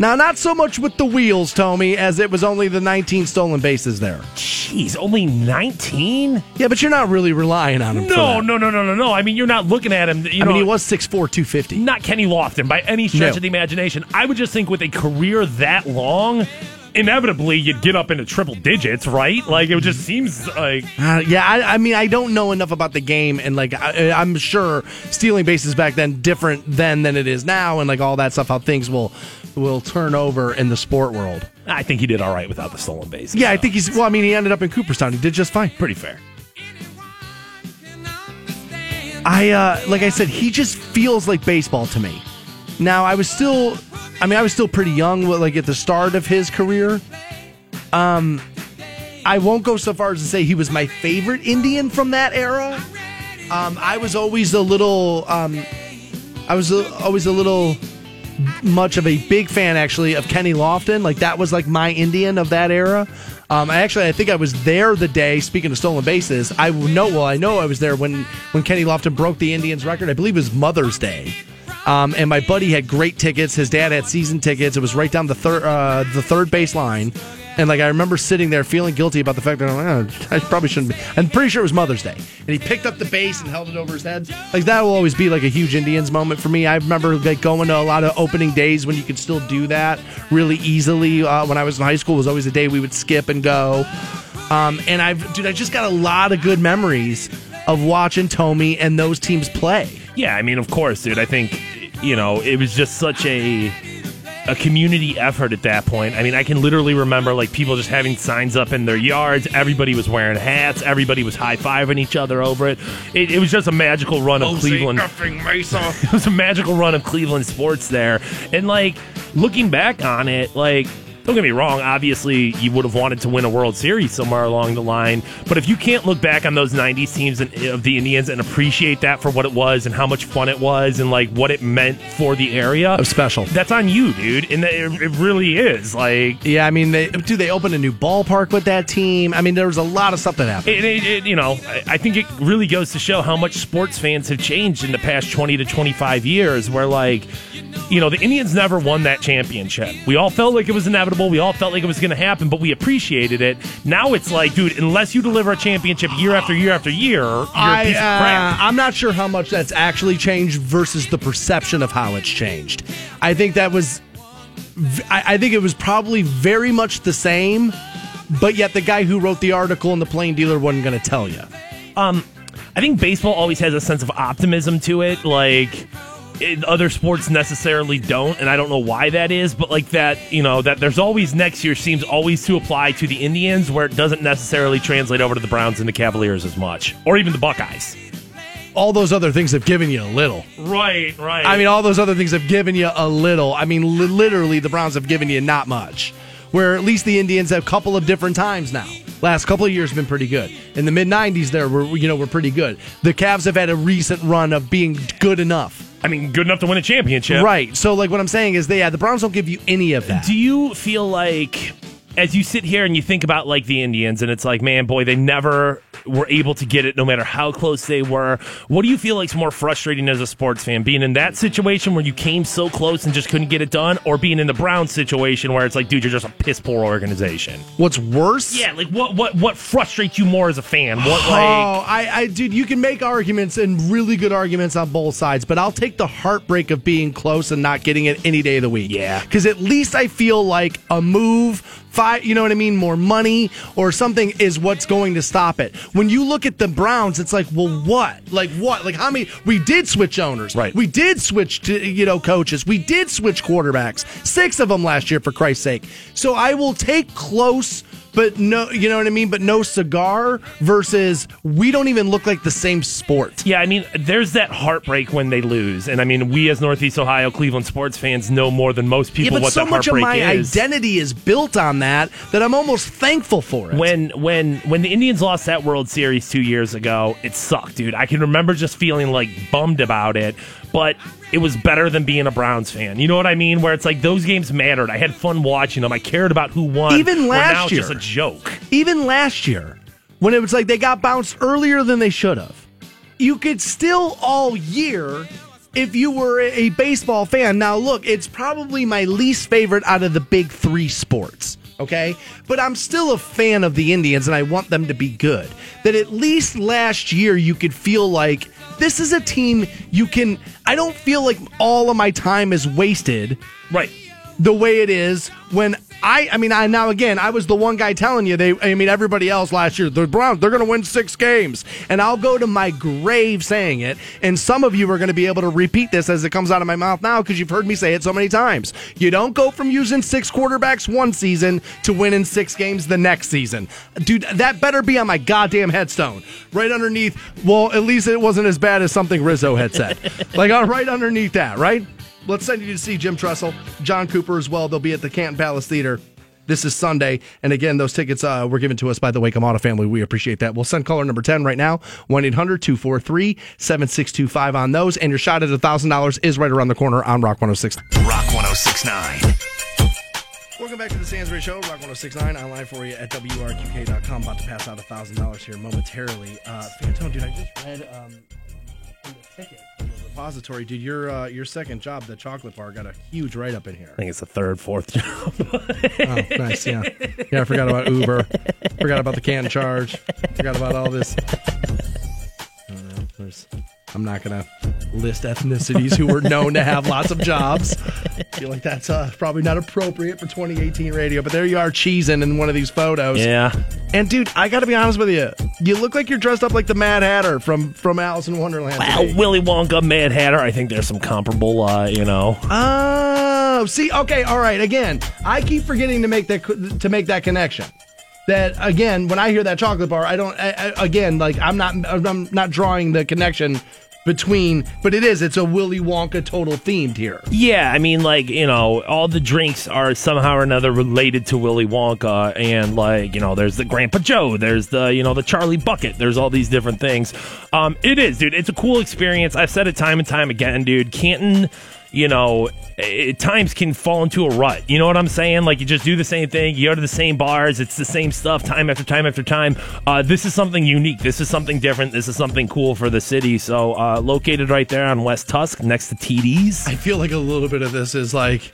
Now, not so much with the wheels, Thome, as it was only the 19 stolen bases there. Jeez, only nineteen. Yeah, but you're not really relying on him. for No, no, no, no, no, no. I mean, you're not looking at him. You I know, mean, he was 6'4, 250. not Kenny Lofton by any stretch No. of the imagination. I would just think with a career that long, inevitably you'd get up into triple digits, right? Like it just seems like Uh, yeah, I, I mean, I don't know enough about the game, and like, I, I'm sure stealing bases back then different then than it is now, and like all that stuff, how things will will turn over in the sport world. I think he did all right without the stolen base. Yeah, I think he's. Well, I mean, he ended up in Cooperstown. He did just fine. pretty fair. I uh, like I said, he just feels like baseball to me. Now I was still, I mean, I was still pretty young, like at the start of his career. Um, I won't go so far as to say he was my favorite Indian from that era. Um, I was always a little, um, I was a, always a little much of a big fan actually of Kenny Lofton. Like that was like my Indian of that era. Um, I actually I think I was there the day. Speaking of stolen bases, I know well I know I was there when when Kenny Lofton broke the Indians record. I believe it was Mother's Day. Um, and my buddy had great tickets. His dad had season tickets. It was right down the third uh, the third base line. And like I remember sitting there feeling guilty about the fact that I'm like, oh, I probably shouldn't be. I'm pretty sure it was Mother's Day, and he picked up the base and held it over his head. Like that will always be like a huge Indians moment for me. I remember like going to a lot of opening days when you could still do that really easily. Uh, when I was in high school, was always a day we would skip and go. Um, and I've dude, I just got a lot of good memories of watching Tommy and those teams play. Yeah, I mean, of course, dude. I think you know it was just such a a community effort at that point. I mean, I can literally remember like people just having signs up in their yards. Everybody was wearing hats. Everybody was high fiving each other over it. It, it was just a magical run of Cleveland. it was a magical run of Cleveland sports there. And like looking back on it, like don't get me wrong, obviously you would have wanted to win a World Series somewhere along the line, but if you can't look back on those 90s teams and, uh, of the Indians and appreciate that for what it was and how much fun it was and like what it meant for the area, Of special. that's on you, dude. And it, it really is. Like Yeah, I mean, they do they opened a new ballpark with that team. I mean, there was a lot of stuff that happened. it, it, it- you know, I, I think it really goes to show how much sports fans have changed in the past 20 to 25 years where like you know, the Indians never won that championship. We all felt like it was inevitable. We all felt like it was going to happen, but we appreciated it. Now it's like, dude, unless you deliver a championship year after year after year, you're a piece of crap. I'm not sure how much that's actually changed versus the perception of how it's changed. I think that was, I think it was probably very much the same, but yet the guy who wrote the article in the Plain Dealer wasn't going to tell you. Um, I think baseball always has a sense of optimism to it, like it, other sports necessarily don't, and I don't know why that is. But like that, you know, that there's always next year seems always to apply to the Indians, where it doesn't necessarily translate over to the Browns and the Cavaliers as much, or even the Buckeyes. All those other things have given you a little. Right, right. I mean, all those other things have given you a little. I mean, li- literally, the Browns have given you not much. Where at least the Indians have a couple of different times now. Last couple of years have been pretty good. In the mid '90s, there were you know were pretty good. The Cavs have had a recent run of being good enough. I mean, good enough to win a championship. Right. So, like, what I'm saying is, they yeah, the Browns don't give you any of that. Do you feel like, as you sit here and you think about like the Indians, and it's like, man, boy, they never were able to get it, no matter how close they were. What do you feel like like's more frustrating as a sports fan, being in that situation where you came so close and just couldn't get it done, or being in the Browns situation where it's like, dude, you're just a piss poor organization? What's worse? Yeah, like what what what frustrates you more as a fan? What oh, like? Oh. I, I, dude, you can make arguments and really good arguments on both sides, but I'll take the heartbreak of being close and not getting it any day of the week. Yeah. because at least I feel like a move, five, you know what I mean, more money or something is what's going to stop it. When you look at the Browns, it's like, well, what? Like what? Like how many? We did switch owners, Right. We did switch to you know coaches. We did switch quarterbacks, six of them last year for Christ's sake. So I will take close but no, you know what I mean? But no cigar versus we don't even look like the same sport. Yeah, I mean, there's that heartbreak when they lose, and I mean, we as Northeast Ohio Cleveland sports fans know more than most people yeah, but what so that much of my is. identity is built on that that I'm almost thankful for it. when when when the Indians lost that World Series two years ago, it sucked, dude. I can remember just feeling like bummed about it, but it was better than being a Browns fan. You know what I mean? Where it's like those games mattered. I had fun watching them. I cared about who won. Even last now it's year. just a joke. even last year, when it was like they got bounced earlier than they should have, you could still all year, if you were a baseball fan. Now, look, it's probably my least favorite out of the big three sports. Okay, but I'm still a fan of the Indians and I want them to be good. That at least last year you could feel like this is a team you can. I don't feel like all of my time is wasted Right. the way it is when I I mean I now again I was the one guy telling you they I mean everybody else last year the Browns they're going to win 6 games and I'll go to my grave saying it and some of you are going to be able to repeat this as it comes out of my mouth now cuz you've heard me say it so many times. You don't go from using 6 quarterbacks one season to winning 6 games the next season. Dude that better be on my goddamn headstone. Right underneath well at least it wasn't as bad as something Rizzo had said. like uh, right underneath that, right? Let's send you to see Jim Tressel, John Cooper as well. They'll be at the Canton Palace Theater. This is Sunday. And again, those tickets uh, were given to us by the Wake Auto family. We appreciate that. We'll send caller number 10 right now 1 800 243 7625 on those. And your shot at $1,000 is right around the corner on Rock 106. Rock 1069. Welcome back to the Stansberry Show, Rock 1069, online for you at WRQK.com. About to pass out $1,000 here momentarily. Uh, Fantone, dude, I just read um, in the ticket repository, dude, your, uh, your second job, the chocolate bar, got a huge write up in here. I think it's the third, fourth job. Oh, nice. Yeah. Yeah, I forgot about Uber. Forgot about the can charge. Forgot about all this. I don't know. There's, I'm not going to list ethnicities who were known to have lots of jobs. I feel like that's uh, probably not appropriate for 2018 radio, but there you are cheesing in one of these photos. yeah. And dude, I got to be honest with you. You look like you're dressed up like the Mad Hatter from from Alice in Wonderland. Well. Willy Wonka, Mad Hatter. I think there's some comparable, uh, you know. Oh, see, okay, all right. Again, I keep forgetting to make that to make that connection. That again, when I hear that chocolate bar, I don't. I, I, again, like I'm not. I'm not drawing the connection between. But it is. It's a Willy Wonka total themed here. Yeah, I mean, like you know, all the drinks are somehow or another related to Willy Wonka, and like you know, there's the Grandpa Joe, there's the you know the Charlie Bucket, there's all these different things. Um, it is, dude. It's a cool experience. I've said it time and time again, dude. Canton. You know, at times can fall into a rut. You know what I'm saying? Like you just do the same thing. You go to the same bars. It's the same stuff time after time after time. Uh, this is something unique. This is something different. This is something cool for the city. So uh, located right there on West Tusk, next to TD's. I feel like a little bit of this is like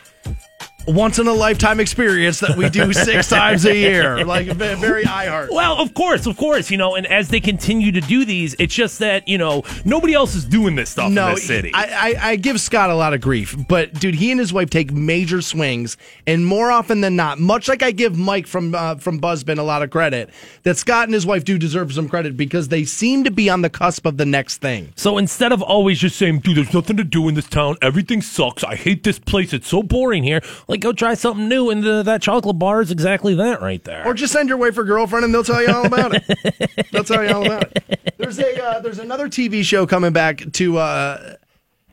once in a lifetime experience that we do six times a year. Like ve- very iHeart. Well, of course, of course, you know, and as they continue to do these, it's just that you know nobody else is doing this stuff No, in this city. I, I, I give Scott a lot of grief, but dude, he and his wife take major swings, and more often than not, much like I give Mike from uh, from Buzzbin a lot of credit, that Scott and his wife do deserve some credit because they seem to be on the cusp of the next thing. so instead of always just saying, "Dude, there's nothing to do in this town. Everything sucks. I hate this place. It's so boring here," like go try something new, and the, that chocolate bar is exactly that right there. Or just send your wife or girlfriend, and they'll tell you all about it. they'll tell you all about it. There's a uh, there's another TV show coming back to. Uh,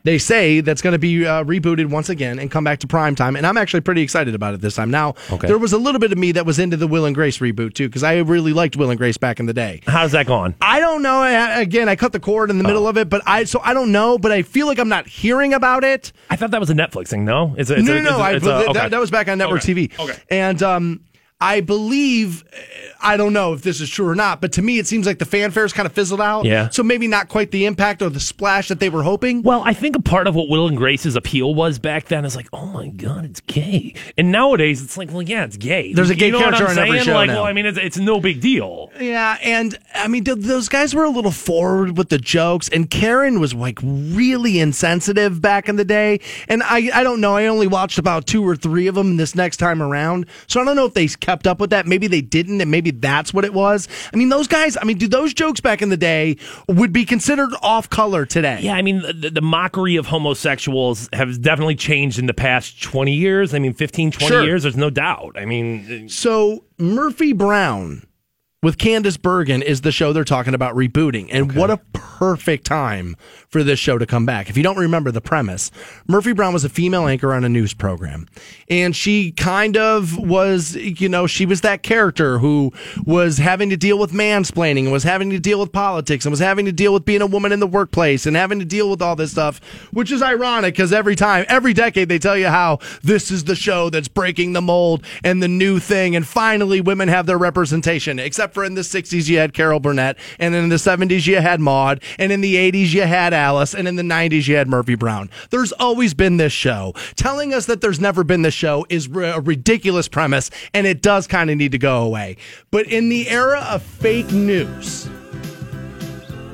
they say that's going to be uh, rebooted once again and come back to prime time, and I'm actually pretty excited about it this time. Now, Okay. there was a little bit of me that was into the Will and Grace reboot too, because I really liked Will and Grace back in the day. How's that going? I don't know. I, again, I cut the cord in the middle of it, but I so I don't know. But I feel like I'm not hearing about it. I thought that was a Netflix thing. No, it's a, it's no, a, no, no. a- I, that, okay. that was back on network Okay. TV. Okay. And um, I believe, uh, I don't know if this is true or not, but to me, it seems like the fanfare's kind of fizzled out. Yeah. So maybe not quite the impact or the splash that they were hoping. Well, I think a part of what Will and Grace's appeal was back then is like, oh my god, it's gay. And nowadays, it's like, well, yeah, it's gay. There's a gay you know character on every show Like, now. well, I mean, it's, it's no big deal. Yeah, and I mean, those guys were a little forward with the jokes, and Karen was like really insensitive back in the day. And I, I don't know. I only watched about two or three of them this next time around, so I don't know if they kept up with that. Maybe they didn't, and maybe that's what it was. I mean, those guys. I mean, do those jokes back in the day would be considered off color today? Yeah, I mean, the, the mockery of homosexuals has definitely changed in the past 20 years. I mean, 15, 20 Sure. years, there's no doubt. I mean, uh, So Murphy Brown with Candice Bergen is the show they're talking about rebooting. And what a perfect time for this show to come back. If you don't remember the premise, Murphy Brown was a female anchor on a news program. And she kind of was, you know, she was that character who was having to deal with mansplaining and was having to deal with politics and was having to deal with being a woman in the workplace and having to deal with all this stuff, which is ironic because every time, every decade, they tell you how this is the show that's breaking the mold and the new thing. And finally, women have their representation, except for in the 60s, you had Carol Burnett, and in the 70s, you had Maude, and in the 80s, you had And in the 90s, you had Murphy Brown. There's always been this show. Telling us that there's never been this show is a ridiculous premise, and it does kind of need to go away. But in the era of fake news,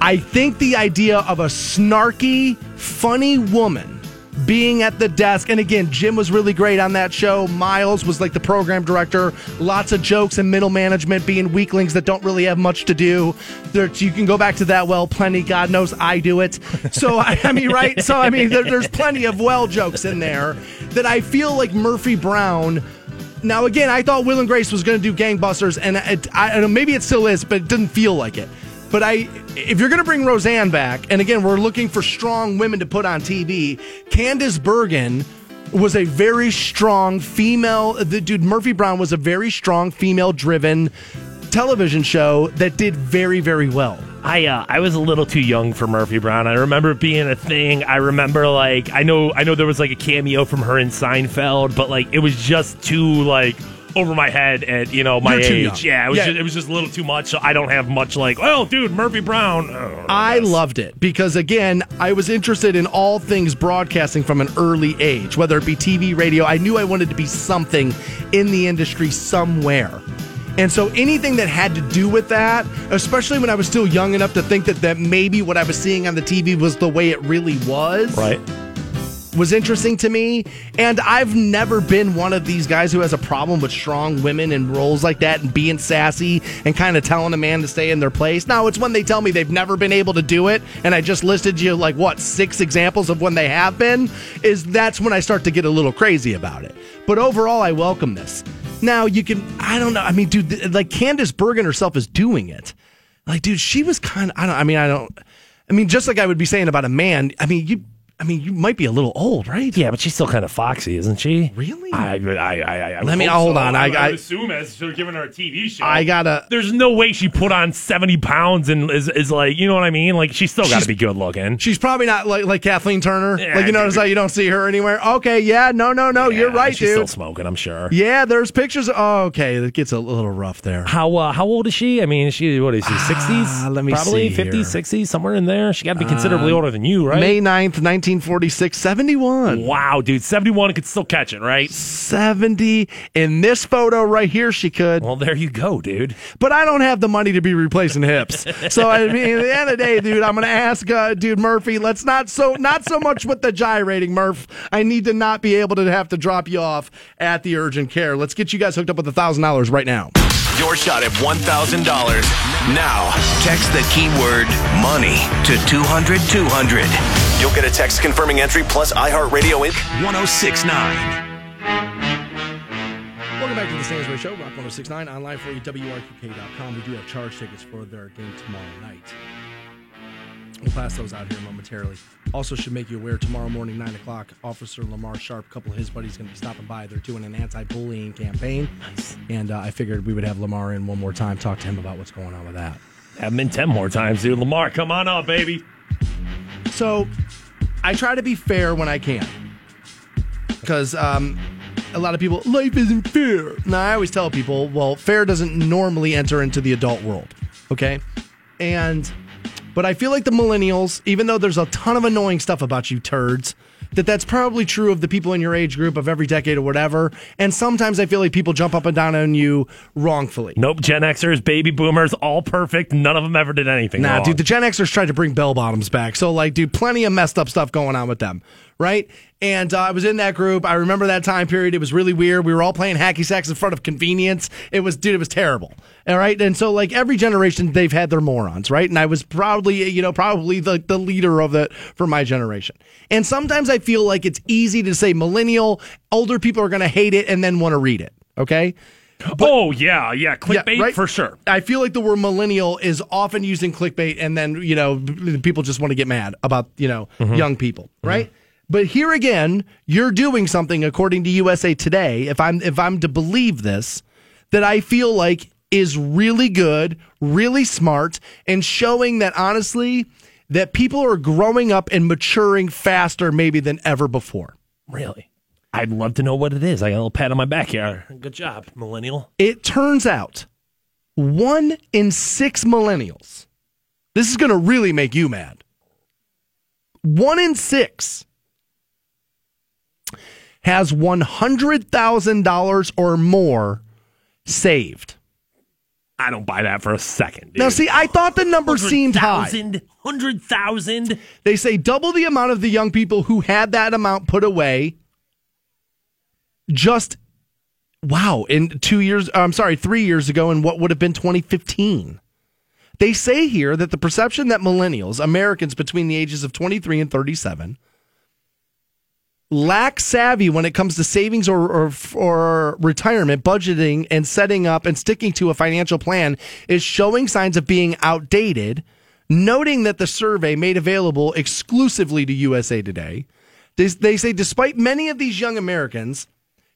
I think the idea of a snarky, funny woman being at the desk. And again, Jim was really great on that show. Miles was like the program director. Lots of jokes and middle management being weaklings that don't really have much to do. There, you can go back to that well plenty. God knows I do it. So, I, mean, right? So, I mean, there, there's plenty of well jokes in there that I feel like Murphy Brown. Now, again, I thought Will and Grace was going to do gangbusters, and it, I, maybe it still is, but it didn't feel like it. But I, if you're going to bring Roseanne back, and again, we're looking for strong women to put on TV, Candice Bergen was a very strong female. The dude Murphy Brown was a very strong female-driven television show that did very, very well. I uh, I was a little too young for Murphy Brown. I remember it being a thing. I remember like I know I know there was like a cameo from her in Seinfeld, but like it was just too like over my head at you know my You're age. Yeah, it was Yeah. Just, it was just a little too much. So I don't have much like oh dude Murphy Brown. Oh, I loved it because again, I was interested in all things broadcasting from an early age, whether it be TV, radio. I knew I wanted to be something in the industry somewhere. And so anything that had to do with that, especially when I was still young enough to think that, that maybe what I was seeing on the TV was the way it really was. right. Was interesting to me. And I've never been one of these guys who has a problem with strong women in roles like that and being sassy and kind of telling a man to stay in their place. Now, it's when they tell me they've never been able to do it, and I just listed you like what six examples of when they have been, is that's when I start to get a little crazy about it. But overall, I welcome this. Now, you can, I don't know. I mean, dude, like Candice Bergen herself is doing it. Like, dude, she was kind of, I don't, I mean, I don't, I mean, just like I would be saying about a man, I mean, you, I mean, you might be a little old, right? Yeah, but she's still kind of foxy, isn't she? Really? I I I, I, Let me- hold so. on, I, I- I, I- assume as they're giving her a TV show. I gotta. There's no way she put on 70 pounds and is, is like, you know what I mean? Like, she's still got to be good looking. She's probably not like like Kathleen Turner. Yeah, like you notice dude. how you don't see her anywhere. Okay, yeah, no, no, no, you're right, She's still smoking, I'm sure. Yeah, there's pictures. Oh, okay, it gets a little rough there. How uh, how old is she? I mean, is she what is she? Sixties? Ah, let me Probably. 50s, 60s, somewhere in there. She got to be considerably older than you, right? May 9th, 1946, 71. Wow, dude, seventy one could still catch it, right? 70. In this photo right here, she could. Well, there you go, dude. But I don't have the money to be replacing hips. so I mean, at the end of the day, dude, I'm gonna ask, uh, dude Murphy. Let's not so not so much with the gyrating, Murph. I need to not be able to have to drop you off at the urgent care. Let's get you guys hooked up with a thousand dollars right now. Your shot at $1,000. Now, text the keyword money to 200 200. You'll get a text confirming entry plus iHeartRadio Inc. 1069. Welcome back to the Stansberry Show, Rock 1069, online for you, WRQK.com. We do have charge tickets for their game tomorrow night. We'll pass those out here momentarily. Also, should make you aware tomorrow morning, 9 o'clock, Officer Lamar Sharp, a couple of his buddies, going to be stopping by. They're doing an anti bullying campaign. Nice. And uh, I figured we would have Lamar in one more time, talk to him about what's going on with that. Have him in ten more times, dude. Lamar, come on up, baby. So I try to be fair when I can. Because um, a lot of people, life isn't fair. Now, I always tell people, well, fair doesn't normally enter into the adult world. Okay. And, but I feel like the millennials, even though there's a ton of annoying stuff about you turds, that that's probably true of the people in your age group of every decade or whatever. And sometimes I feel like people jump up and down on you wrongfully. Nope, Gen Xers, baby boomers, all perfect. None of them ever did anything. Nah, wrong. dude, the Gen Xers tried to bring bell bottoms back. So, like, dude, plenty of messed up stuff going on with them, right? And uh, I was in that group. I remember that time period. It was really weird. We were all playing hacky sacks in front of convenience. It was, dude, it was terrible. All right. And so, like, every generation, they've had their morons, right? And I was probably, you know, probably the, the leader of it for my generation. And sometimes I feel like it's easy to say millennial, older people are going to hate it and then want to read it. Okay. oh yeah, yeah, clickbait right? for sure. I feel like the word millennial is often used in clickbait, and then you know people just want to get mad about you know young people, right? But here again, you're doing something according to USA Today. If I'm if I'm to believe this, that I feel like is really good, really smart, and showing that honestly that people are growing up and maturing faster maybe than ever before. Really, I'd love to know what it is. I got a little pat on my back here. Good job, millennial. It turns out one in six millennials, this is going to really make you mad. One in six has $100,000 or more saved. I don't buy that for a second. Dude. Now, see, I thought the number seemed high. 100,000? 100,000? They say double the amount of the young people who had that amount put away just, wow, in two years, uh, I'm sorry, three years ago in what would have been 2015. They say here that the perception that millennials, Americans between the ages of 23 and 37, lack savvy when it comes to savings or, or, or retirement, budgeting, and setting up and sticking to a financial plan is showing signs of being outdated. Noting that the survey made available exclusively to USA Today, they, they say despite many of these young Americans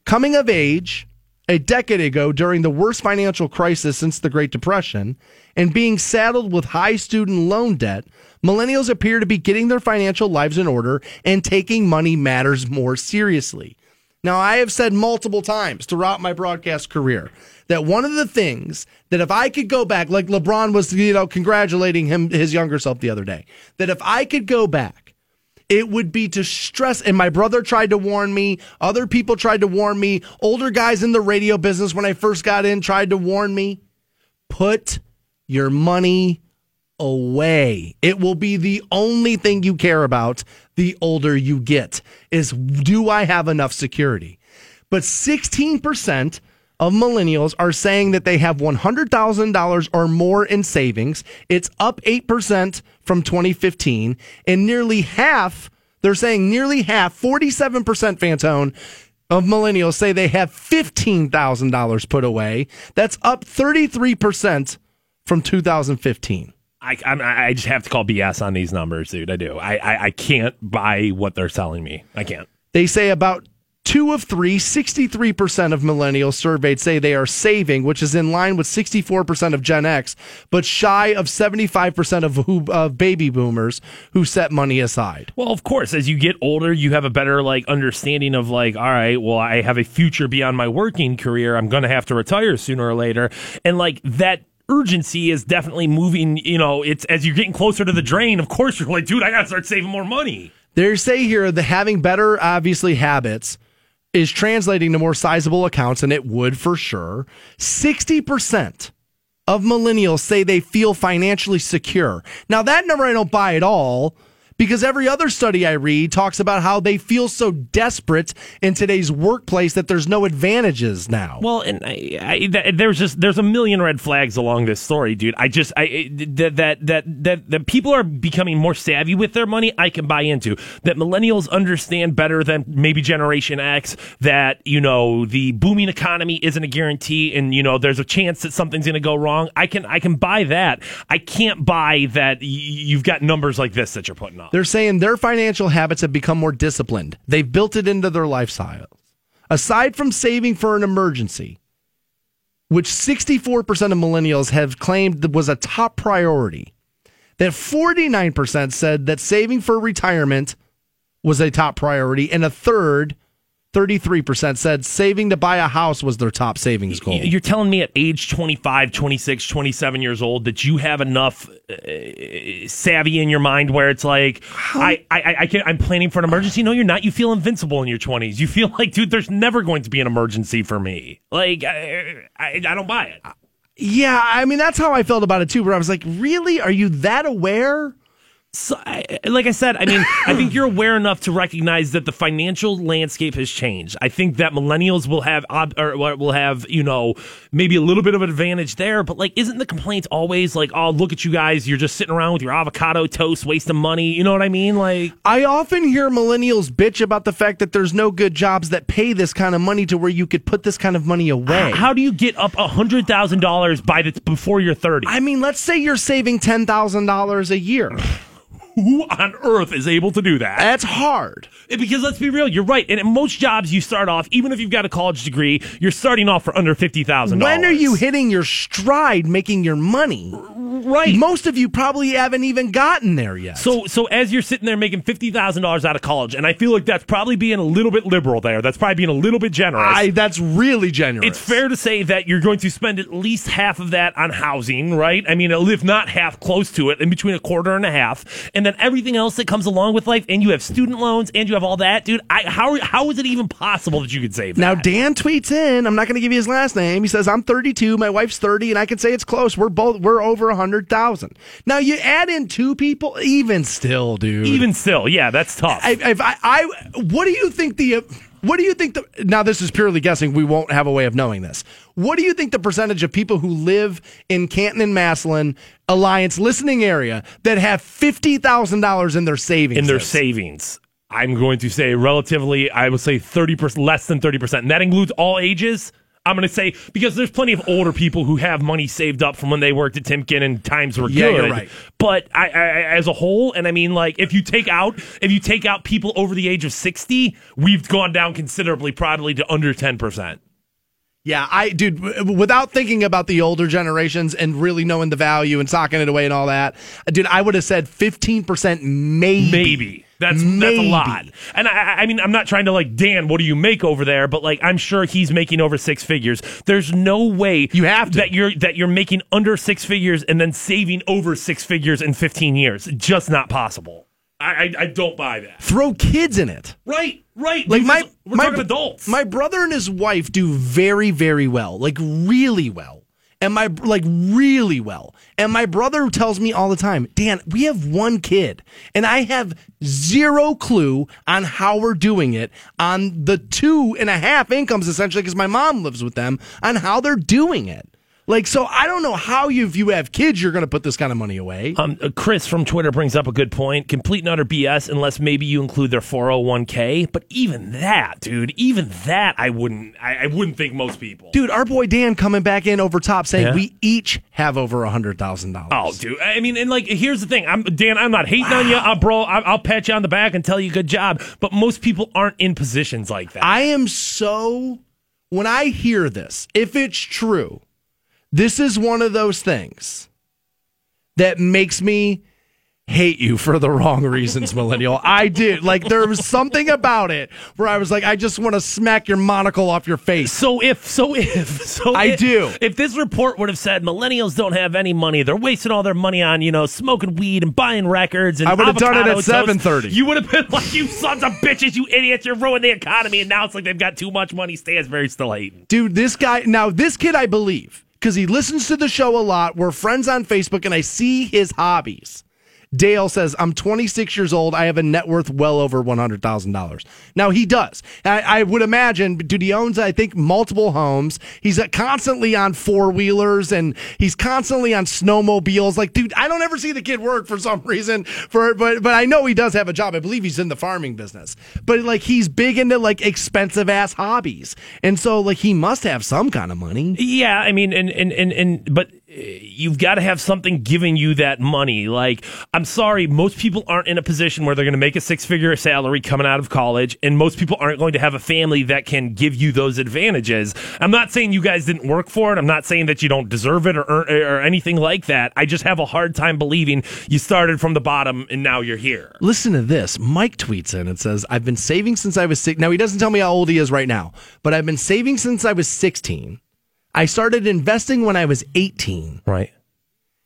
coming of age a decade ago during the worst financial crisis since the Great Depression and being saddled with high student loan debt, millennials appear to be getting their financial lives in order and taking money matters more seriously. Now, I have said multiple times throughout my broadcast career that one of the things that if I could go back, like LeBron was, you know, congratulating him, his younger self the other day, that if I could go back it would be to stress. And my brother tried to warn me. Other people tried to warn me. Older guys in the radio business when I first got in tried to warn me. Put your money away. It will be the only thing you care about the older you get is do I have enough security? But 16% of millennials are saying that they have $100,000 or more in savings. It's up 8% from 2015 and nearly half they're saying nearly half 47% Fantone of millennials say they have $15,000 put away. That's up 33% from 2015. I, I'm, I just have to call BS on these numbers, dude. I do. I, I, I can't buy what they're selling me. I can't. They say about two of three, 63% of millennials surveyed say they are saving, which is in line with 64% of Gen X, but shy of 75% of who, of baby boomers who set money aside. Well, of course, as you get older, you have a better like understanding of like, all right, well, I have a future beyond my working career. I'm going to have to retire sooner or later, and like that urgency is definitely moving. You know, it's as you're getting closer to the drain. Of course, you're like, dude, I got to start saving more money. They say here that having better, obviously, habits is translating to more sizable accounts, and it would for sure. 60% of millennials say they feel financially secure. Now, that number I don't buy at all because every other study I read talks about how they feel so desperate in today's workplace that there's no advantages now. Well, and I, I, th- there's just there's a million red flags along this story, dude. I just I that that that that people are becoming more savvy with their money. I can buy into that. Millennials understand better than maybe Generation X that you know the booming economy isn't a guarantee, and you know there's a chance that something's going to go wrong. I can I can buy that. I can't buy that y- you've got numbers like this that you're putting up. They're saying their financial habits have become more disciplined. They've built it into their lifestyles. Aside from saving for an emergency, which 64% of millennials have claimed was a top priority, that 49% said that saving for retirement was a top priority, and a third, 33%, said saving to buy a house was their top savings goal. You're telling me at age 25, 26, 27 years old that you have enough uh, savvy in your mind where it's like, I, I, I can, I'm planning for an emergency. No, you're not. You feel invincible in your 20s. You feel like, dude, there's never going to be an emergency for me. Like, I, I, I don't buy it. Yeah, I mean, that's how I felt about it too, where I was like, really? Are you that aware? So, I, like I said, I mean, I think you're aware enough to recognize that the financial landscape has changed. I think that millennials will have, ob- or will have, you know, maybe a little bit of an advantage there. But like, isn't the complaint always like, oh, look at you guys, you're just sitting around with your avocado toast, wasting money? You know what I mean? Like, I often hear millennials bitch about the fact that there's no good jobs that pay this kind of money to where you could put this kind of money away. how do you get up a hundred thousand dollars by the before you're thirty? I mean, let's say you're saving ten thousand dollars a year. Who on earth is able to do that? That's hard. Because let's be real, you're right. And in most jobs, you start off, even if you've got a college degree, you're starting off for under fifty thousand dollars. When are you hitting your stride making your money? Right. Most of you probably haven't even gotten there yet. So, so as you're sitting there making fifty thousand dollars out of college, and I feel like that's probably being a little bit liberal there. That's probably being a little bit generous. I, that's really generous. it's fair to say that you're going to spend at least half of that on housing, right? I mean, if not half, close to it, in between a quarter and a half, and and then everything else that comes along with life, and you have student loans, and you have all that, dude. I, how how is it even possible that you could save? Now that? Dan tweets in. I'm not going to give you his last name. He says I'm 32, my wife's 30, and I can say it's close. We're both we're over a hundred thousand. Now you add in two people, even still, dude. even still, yeah, that's tough. I, if I, I, what do you think the? What do you think the? Now this is purely guessing. We won't have a way of knowing this. What do you think the percentage of people who live in Canton and Massillon Alliance listening area that have fifty thousand dollars in their savings? in their is? savings. I'm going to say relatively, I would say 30%, less than 30%. And that includes all ages. I'm going to say, because there's plenty of older people who have money saved up from when they worked at Timken and times were Yeah, good. you're right. But I, I, as a whole, and I mean, like, if you take out, if you take out people over the age of 60, we've gone down considerably, probably to under 10%. Yeah, I, dude, w- without thinking about the older generations and really knowing the value and socking it away and all that, dude, I would have said 15% maybe. Maybe. That's that's a lot. And I, I- I mean, I'm not trying to like Dan. What do you make over there? But like, I'm sure he's making over six figures. There's no way You have to. that you're that you're making under six figures and then saving over six figures in 15 years. Just not possible. I I, I don't buy that. Throw kids in it. Right, right. Like my, we're my talking adults. My brother and his wife do very, very well, like really well, and my like really well. And my brother tells me all the time, Dan, we have one kid, and I have zero clue on how we're doing it on the two and a half incomes essentially because my mom lives with them on how they're doing it. Like, so I don't know how you, if you have kids, you're going to put this kind of money away. Um, uh, Chris from Twitter brings up a good point. Complete and utter BS unless maybe you include their 401k. But even that, dude, even that, I wouldn't. I, I wouldn't think most people. Dude, our boy Dan coming back in over top saying Yeah. we each have over a hundred thousand dollars. Oh, dude. I mean, and like, here's the thing. I'm Dan. I'm not hating on you, uh, bro. I, I'll pat you on the back and tell you good job. But most people aren't in positions like that. I am so when I hear this, if it's true, this is one of those things that makes me hate you for the wrong reasons, millennial. I did. Like there was something about it where I was like, I just want to smack your monocle off your face. so if, so if, so I if- do. If this report would have said millennials don't have any money, they're wasting all their money on you know smoking weed and buying records, and I would have done it at toast, 7:30. You would have been like, you sons of bitches, you idiots, you're ruining the economy, and now it's like they've got too much money. Stansberry's still hating. Dude, this guy, now this kid, I believe, because he listens to the show a lot. We're friends on Facebook and I see his hobbies. Dale says, I'm 26 years old. I have a net worth well over $100,000. Now, he does. I, I would imagine, dude, he owns, I think, multiple homes. He's uh, constantly on four wheelers and he's constantly on snowmobiles. Like, dude, I don't ever see the kid work for some reason. For But, but I know he does have a job. I believe he's in the farming business. But, like, he's big into, like, expensive ass hobbies. And so, like, he must have some kind of money. Yeah, I mean, and and and, and but you've got to have something giving you that money. Like, I'm sorry, most people aren't in a position where they're going to make a six figure salary coming out of college, and most people aren't going to have a family that can give you those advantages. I'm not saying you guys didn't work for it. I'm not saying that you don't deserve it or earn, or anything like that. I just have a hard time believing you started from the bottom and now you're here. Listen to this. Mike tweets in and says, I've been saving since I was six. Now, he doesn't tell me how old he is right now, but I've been saving since I was 16. I started investing when I was 18. Right.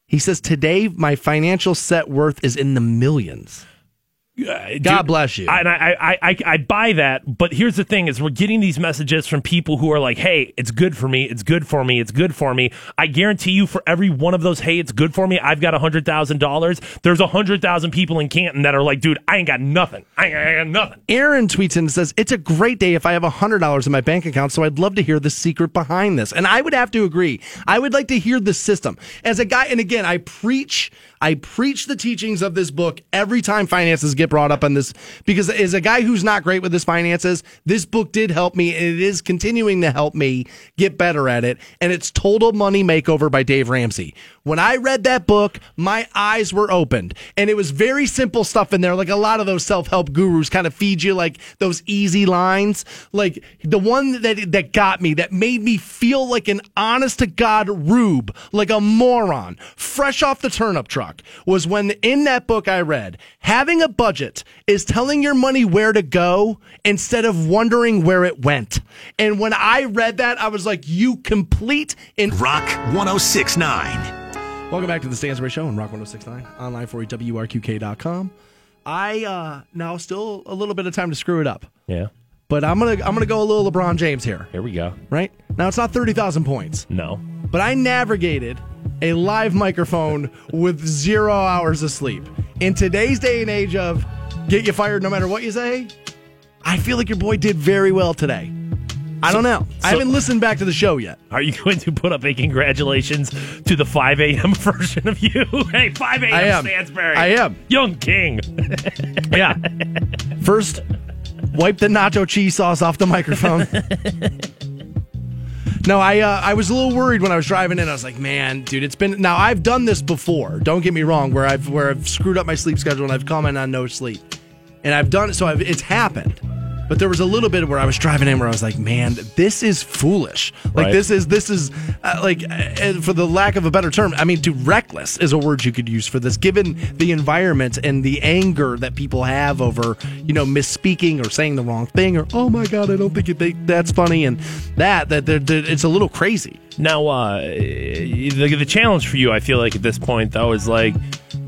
He says, today my financial set worth is in the millions. Uh, God bless you. And I, I, I, I buy that, but here's the thing: is we're getting these messages from people who are like, "Hey, it's good for me. It's good for me. It's good for me." I guarantee you, for every one of those, "Hey, it's good for me," I've got a hundred thousand dollars. There's a hundred thousand people in Canton that are like, "Dude, I ain't got nothing. I ain't, got nothing." Aaron tweets in and says, It's a great day if I have a $100 in my bank account, so I'd love to hear the secret behind this. And I would have to agree. I would like to hear the system. As a guy, and again, I preach. I preach the teachings of this book every time finances get brought up on this because as a guy who's not great with his finances, this book did help me and it is continuing to help me get better at it. And it's Total Money Makeover by Dave Ramsey. When I read that book, my eyes were opened and it was very simple stuff in there. Like a lot of those self-help gurus kind of feed you like those easy lines. Like the one that, that got me, that made me feel like an honest to God rube, like a moron, fresh off the turnip truck was when in that book I read, having a budget is telling your money where to go instead of wondering where it went. And when I read that, I was like, you complete and Rock 1069. Welcome back to the Stansberry Show on Rock 1069, online for you, WRQK.com. I uh now still a little bit of time to screw it up, Yeah. but I'm gonna I'm gonna go a little LeBron James here. Here we go. Right now, it's not thirty thousand points, No. but I navigated a live microphone with zero hours of sleep. In today's day and age of get you fired no matter what you say, I feel like your boy did very well today. I don't know. I haven't listened back to the show yet. Are you going to put up a congratulations to the 5 a.m. version of you? hey, 5 a.m. I am. Stansberry. I am. Young King. Yeah. First, wipe the nacho cheese sauce off the microphone. no, I uh, I was a little worried when I was driving in. I was like, man, dude, it's been now I've done this before. Don't get me wrong, where I've where I've screwed up my sleep schedule and I've commented on no sleep, and I've done it. So I've, it's happened. But there was a little bit where I was driving in where I was like, man, this is foolish. Like Right. this is this is uh, like uh, for the lack of a better term, I mean, to reckless is a word you could use for this, given the environment and the anger that people have over you know misspeaking or saying the wrong thing or oh my god, I don't think you think that's funny and that that that- that it's a little crazy. Now, uh, the, the challenge for you, I feel like at this point, though, is like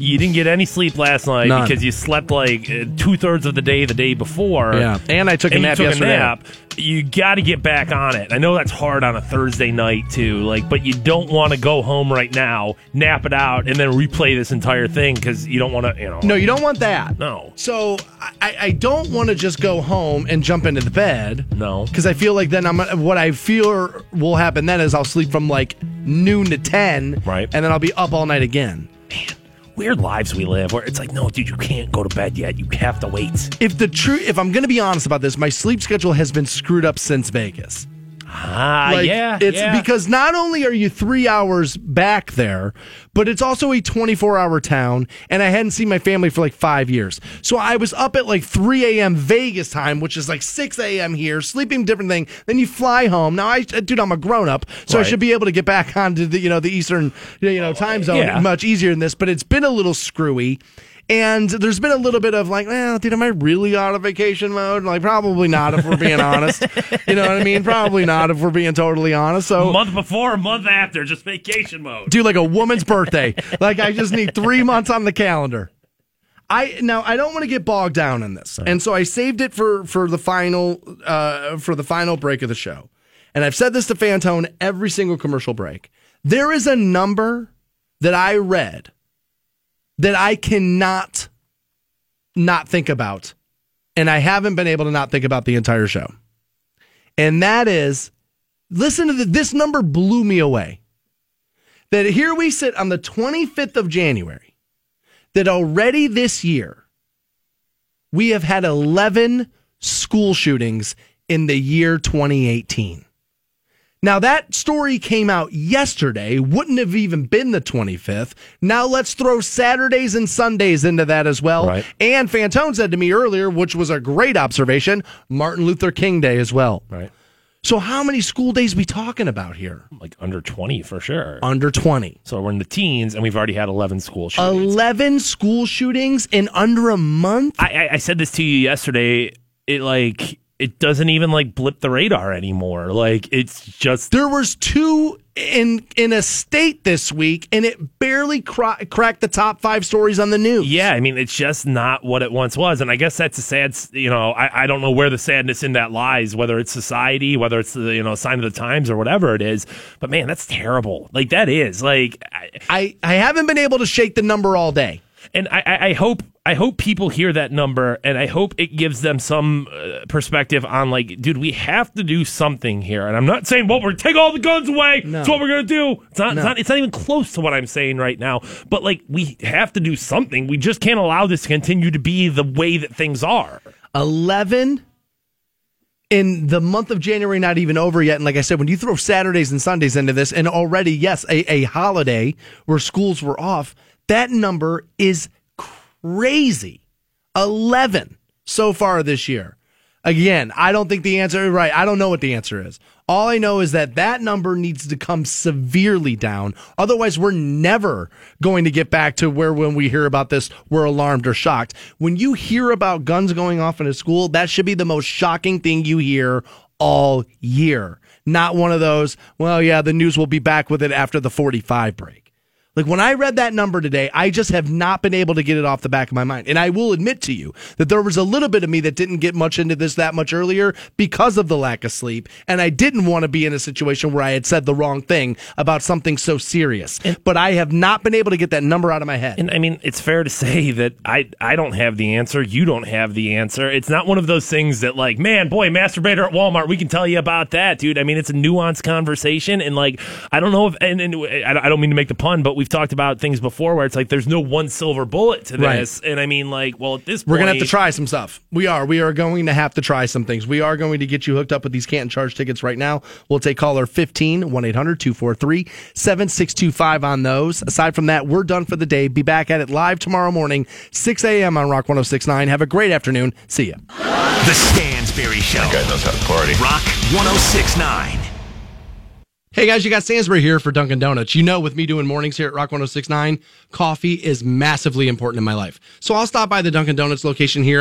you didn't get any sleep last night None. because you slept like uh, two thirds of the day the day before. Yeah, and I took a and nap you took yesterday. A nap. You got to get back on it. I know that's hard on a Thursday night too. Like, but you don't want to go home right now, nap it out, and then replay this entire thing because you don't want to. You know. No, you don't want that. No. So I, I don't want to just go home and jump into the bed. No. because I feel like then I'm what I feel will happen then is I'll sleep from like noon to ten, Right. and then I'll be up all night again. Weird lives we live where it's like, no, dude, you can't go to bed yet. You have to wait. If the truth, if I'm going to be honest about this, my sleep schedule has been screwed up since Vegas. Ah, Like, yeah. it's yeah. because not only are you three hours back there, but it's also a 24 hour town, and I hadn't seen my family for like five years. So I was up at like 3 a.m. Vegas time, which is like 6 a.m. here, sleeping different thing. Then you fly home. Now I, dude, I'm a grown up, so I should be able to get back onto the you know the Eastern you know time zone Yeah. much easier than this. But it's been a little screwy. And there's been a little bit of like, well, dude, am I really out of vacation mode? Like, probably not if we're being honest. You know what I mean? Probably not if we're being totally honest. So, month before, month after, just vacation mode. do like a woman's birthday. like I just need three months on the calendar. I now I don't want to get bogged down in this, and so I saved it for for the final uh, for the final break of the show. And I've said this to Fantone every single commercial break. There is a number that I read that I cannot not think about, and I haven't been able to not think about the entire show. And that is, listen to the, this number blew me away that here we sit on the 25th of January, that already this year, we have had 11 school shootings in the year 2018. Now, that story came out yesterday, wouldn't have even been the 25th. Now, let's throw Saturdays and Sundays into that as well. Right. And Fantone said to me earlier, which was a great observation, Martin Luther King Day as well. Right. So, how many school days we talking about here? Like under 20 for sure. Under 20. So we're in the teens, and we've already had 11 school shootings. 11 school shootings in under a month? I, I, I said this to you yesterday. It like it doesn't even like blip the radar anymore. Like it's just There was two in in a state this week and it barely cra- cracked the top 5 stories on the news. yeah. I mean, it's just not what it once was, and I guess that's a sad. You know, I, I don't know where the sadness in that lies. Whether it's society, whether it's the you know sign of the times or whatever it is. But man, that's terrible. Like that is like. I, I I haven't been able to shake the number all day. And I, I hope I hope people hear that number, and I hope it gives them some uh, perspective on like, dude, we have to do something here. And I'm not saying, well, we're take all the guns away. No. That's what we're gonna do. It's not, No. it's not. It's not even close to what I'm saying right now. But like, we have to do something. We just can't allow this to continue to be the way that things are. 11 in the month of January not even over yet and like I said when you throw Saturdays and Sundays into this and already yes a, a holiday where schools were off that number is crazy. 11 so far this year. Again I don't think the answer right I don't know what the answer is. All I know is that that number needs to come severely down. Otherwise we're never going to get back to where when we hear about this we're alarmed or shocked. When you hear about guns going off in a school that should be the most shocking thing you hear all year. Not one of those well yeah the news will be back with it after the 45 break Like when I read that number today, I just have not been able to get it off the back of my mind. And I will admit to you that there was a little bit of me that didn't get much into this that much earlier because of the lack of sleep. And I didn't want to be in a situation where I had said the wrong thing about something so serious. but I have not been able to get that number out of my head. And I mean, it's fair to say that I I don't have the answer. You don't have the answer. It's not one of those things that like, man, boy, masturbator at Walmart. We can tell you about that, dude. I mean, it's a nuanced conversation, and like, I don't know if, and, and I don't mean to make the pun, but we've talked about things before where it's like there's no one silver bullet to Right. this, and I mean, like, well, at this point, We're gonna have to try some stuff. We are. We are going to have to try some things. We are going to get you hooked up with these Canton Charge tickets right now. We'll take caller 15 1 800 243 7625 on those. Aside from that, we're done for the day. Be back at it live tomorrow morning, 6 a.m. on Rock 1069. Have a great afternoon. See ya. The Stansberry Show. That guy knows how to party. Rock 1069. Hey guys, you got Stansberry here for Dunkin' Donuts. You know, with me doing mornings here at Rock 1069, coffee is massively important in my life. So I'll stop by the Dunkin' Donuts location here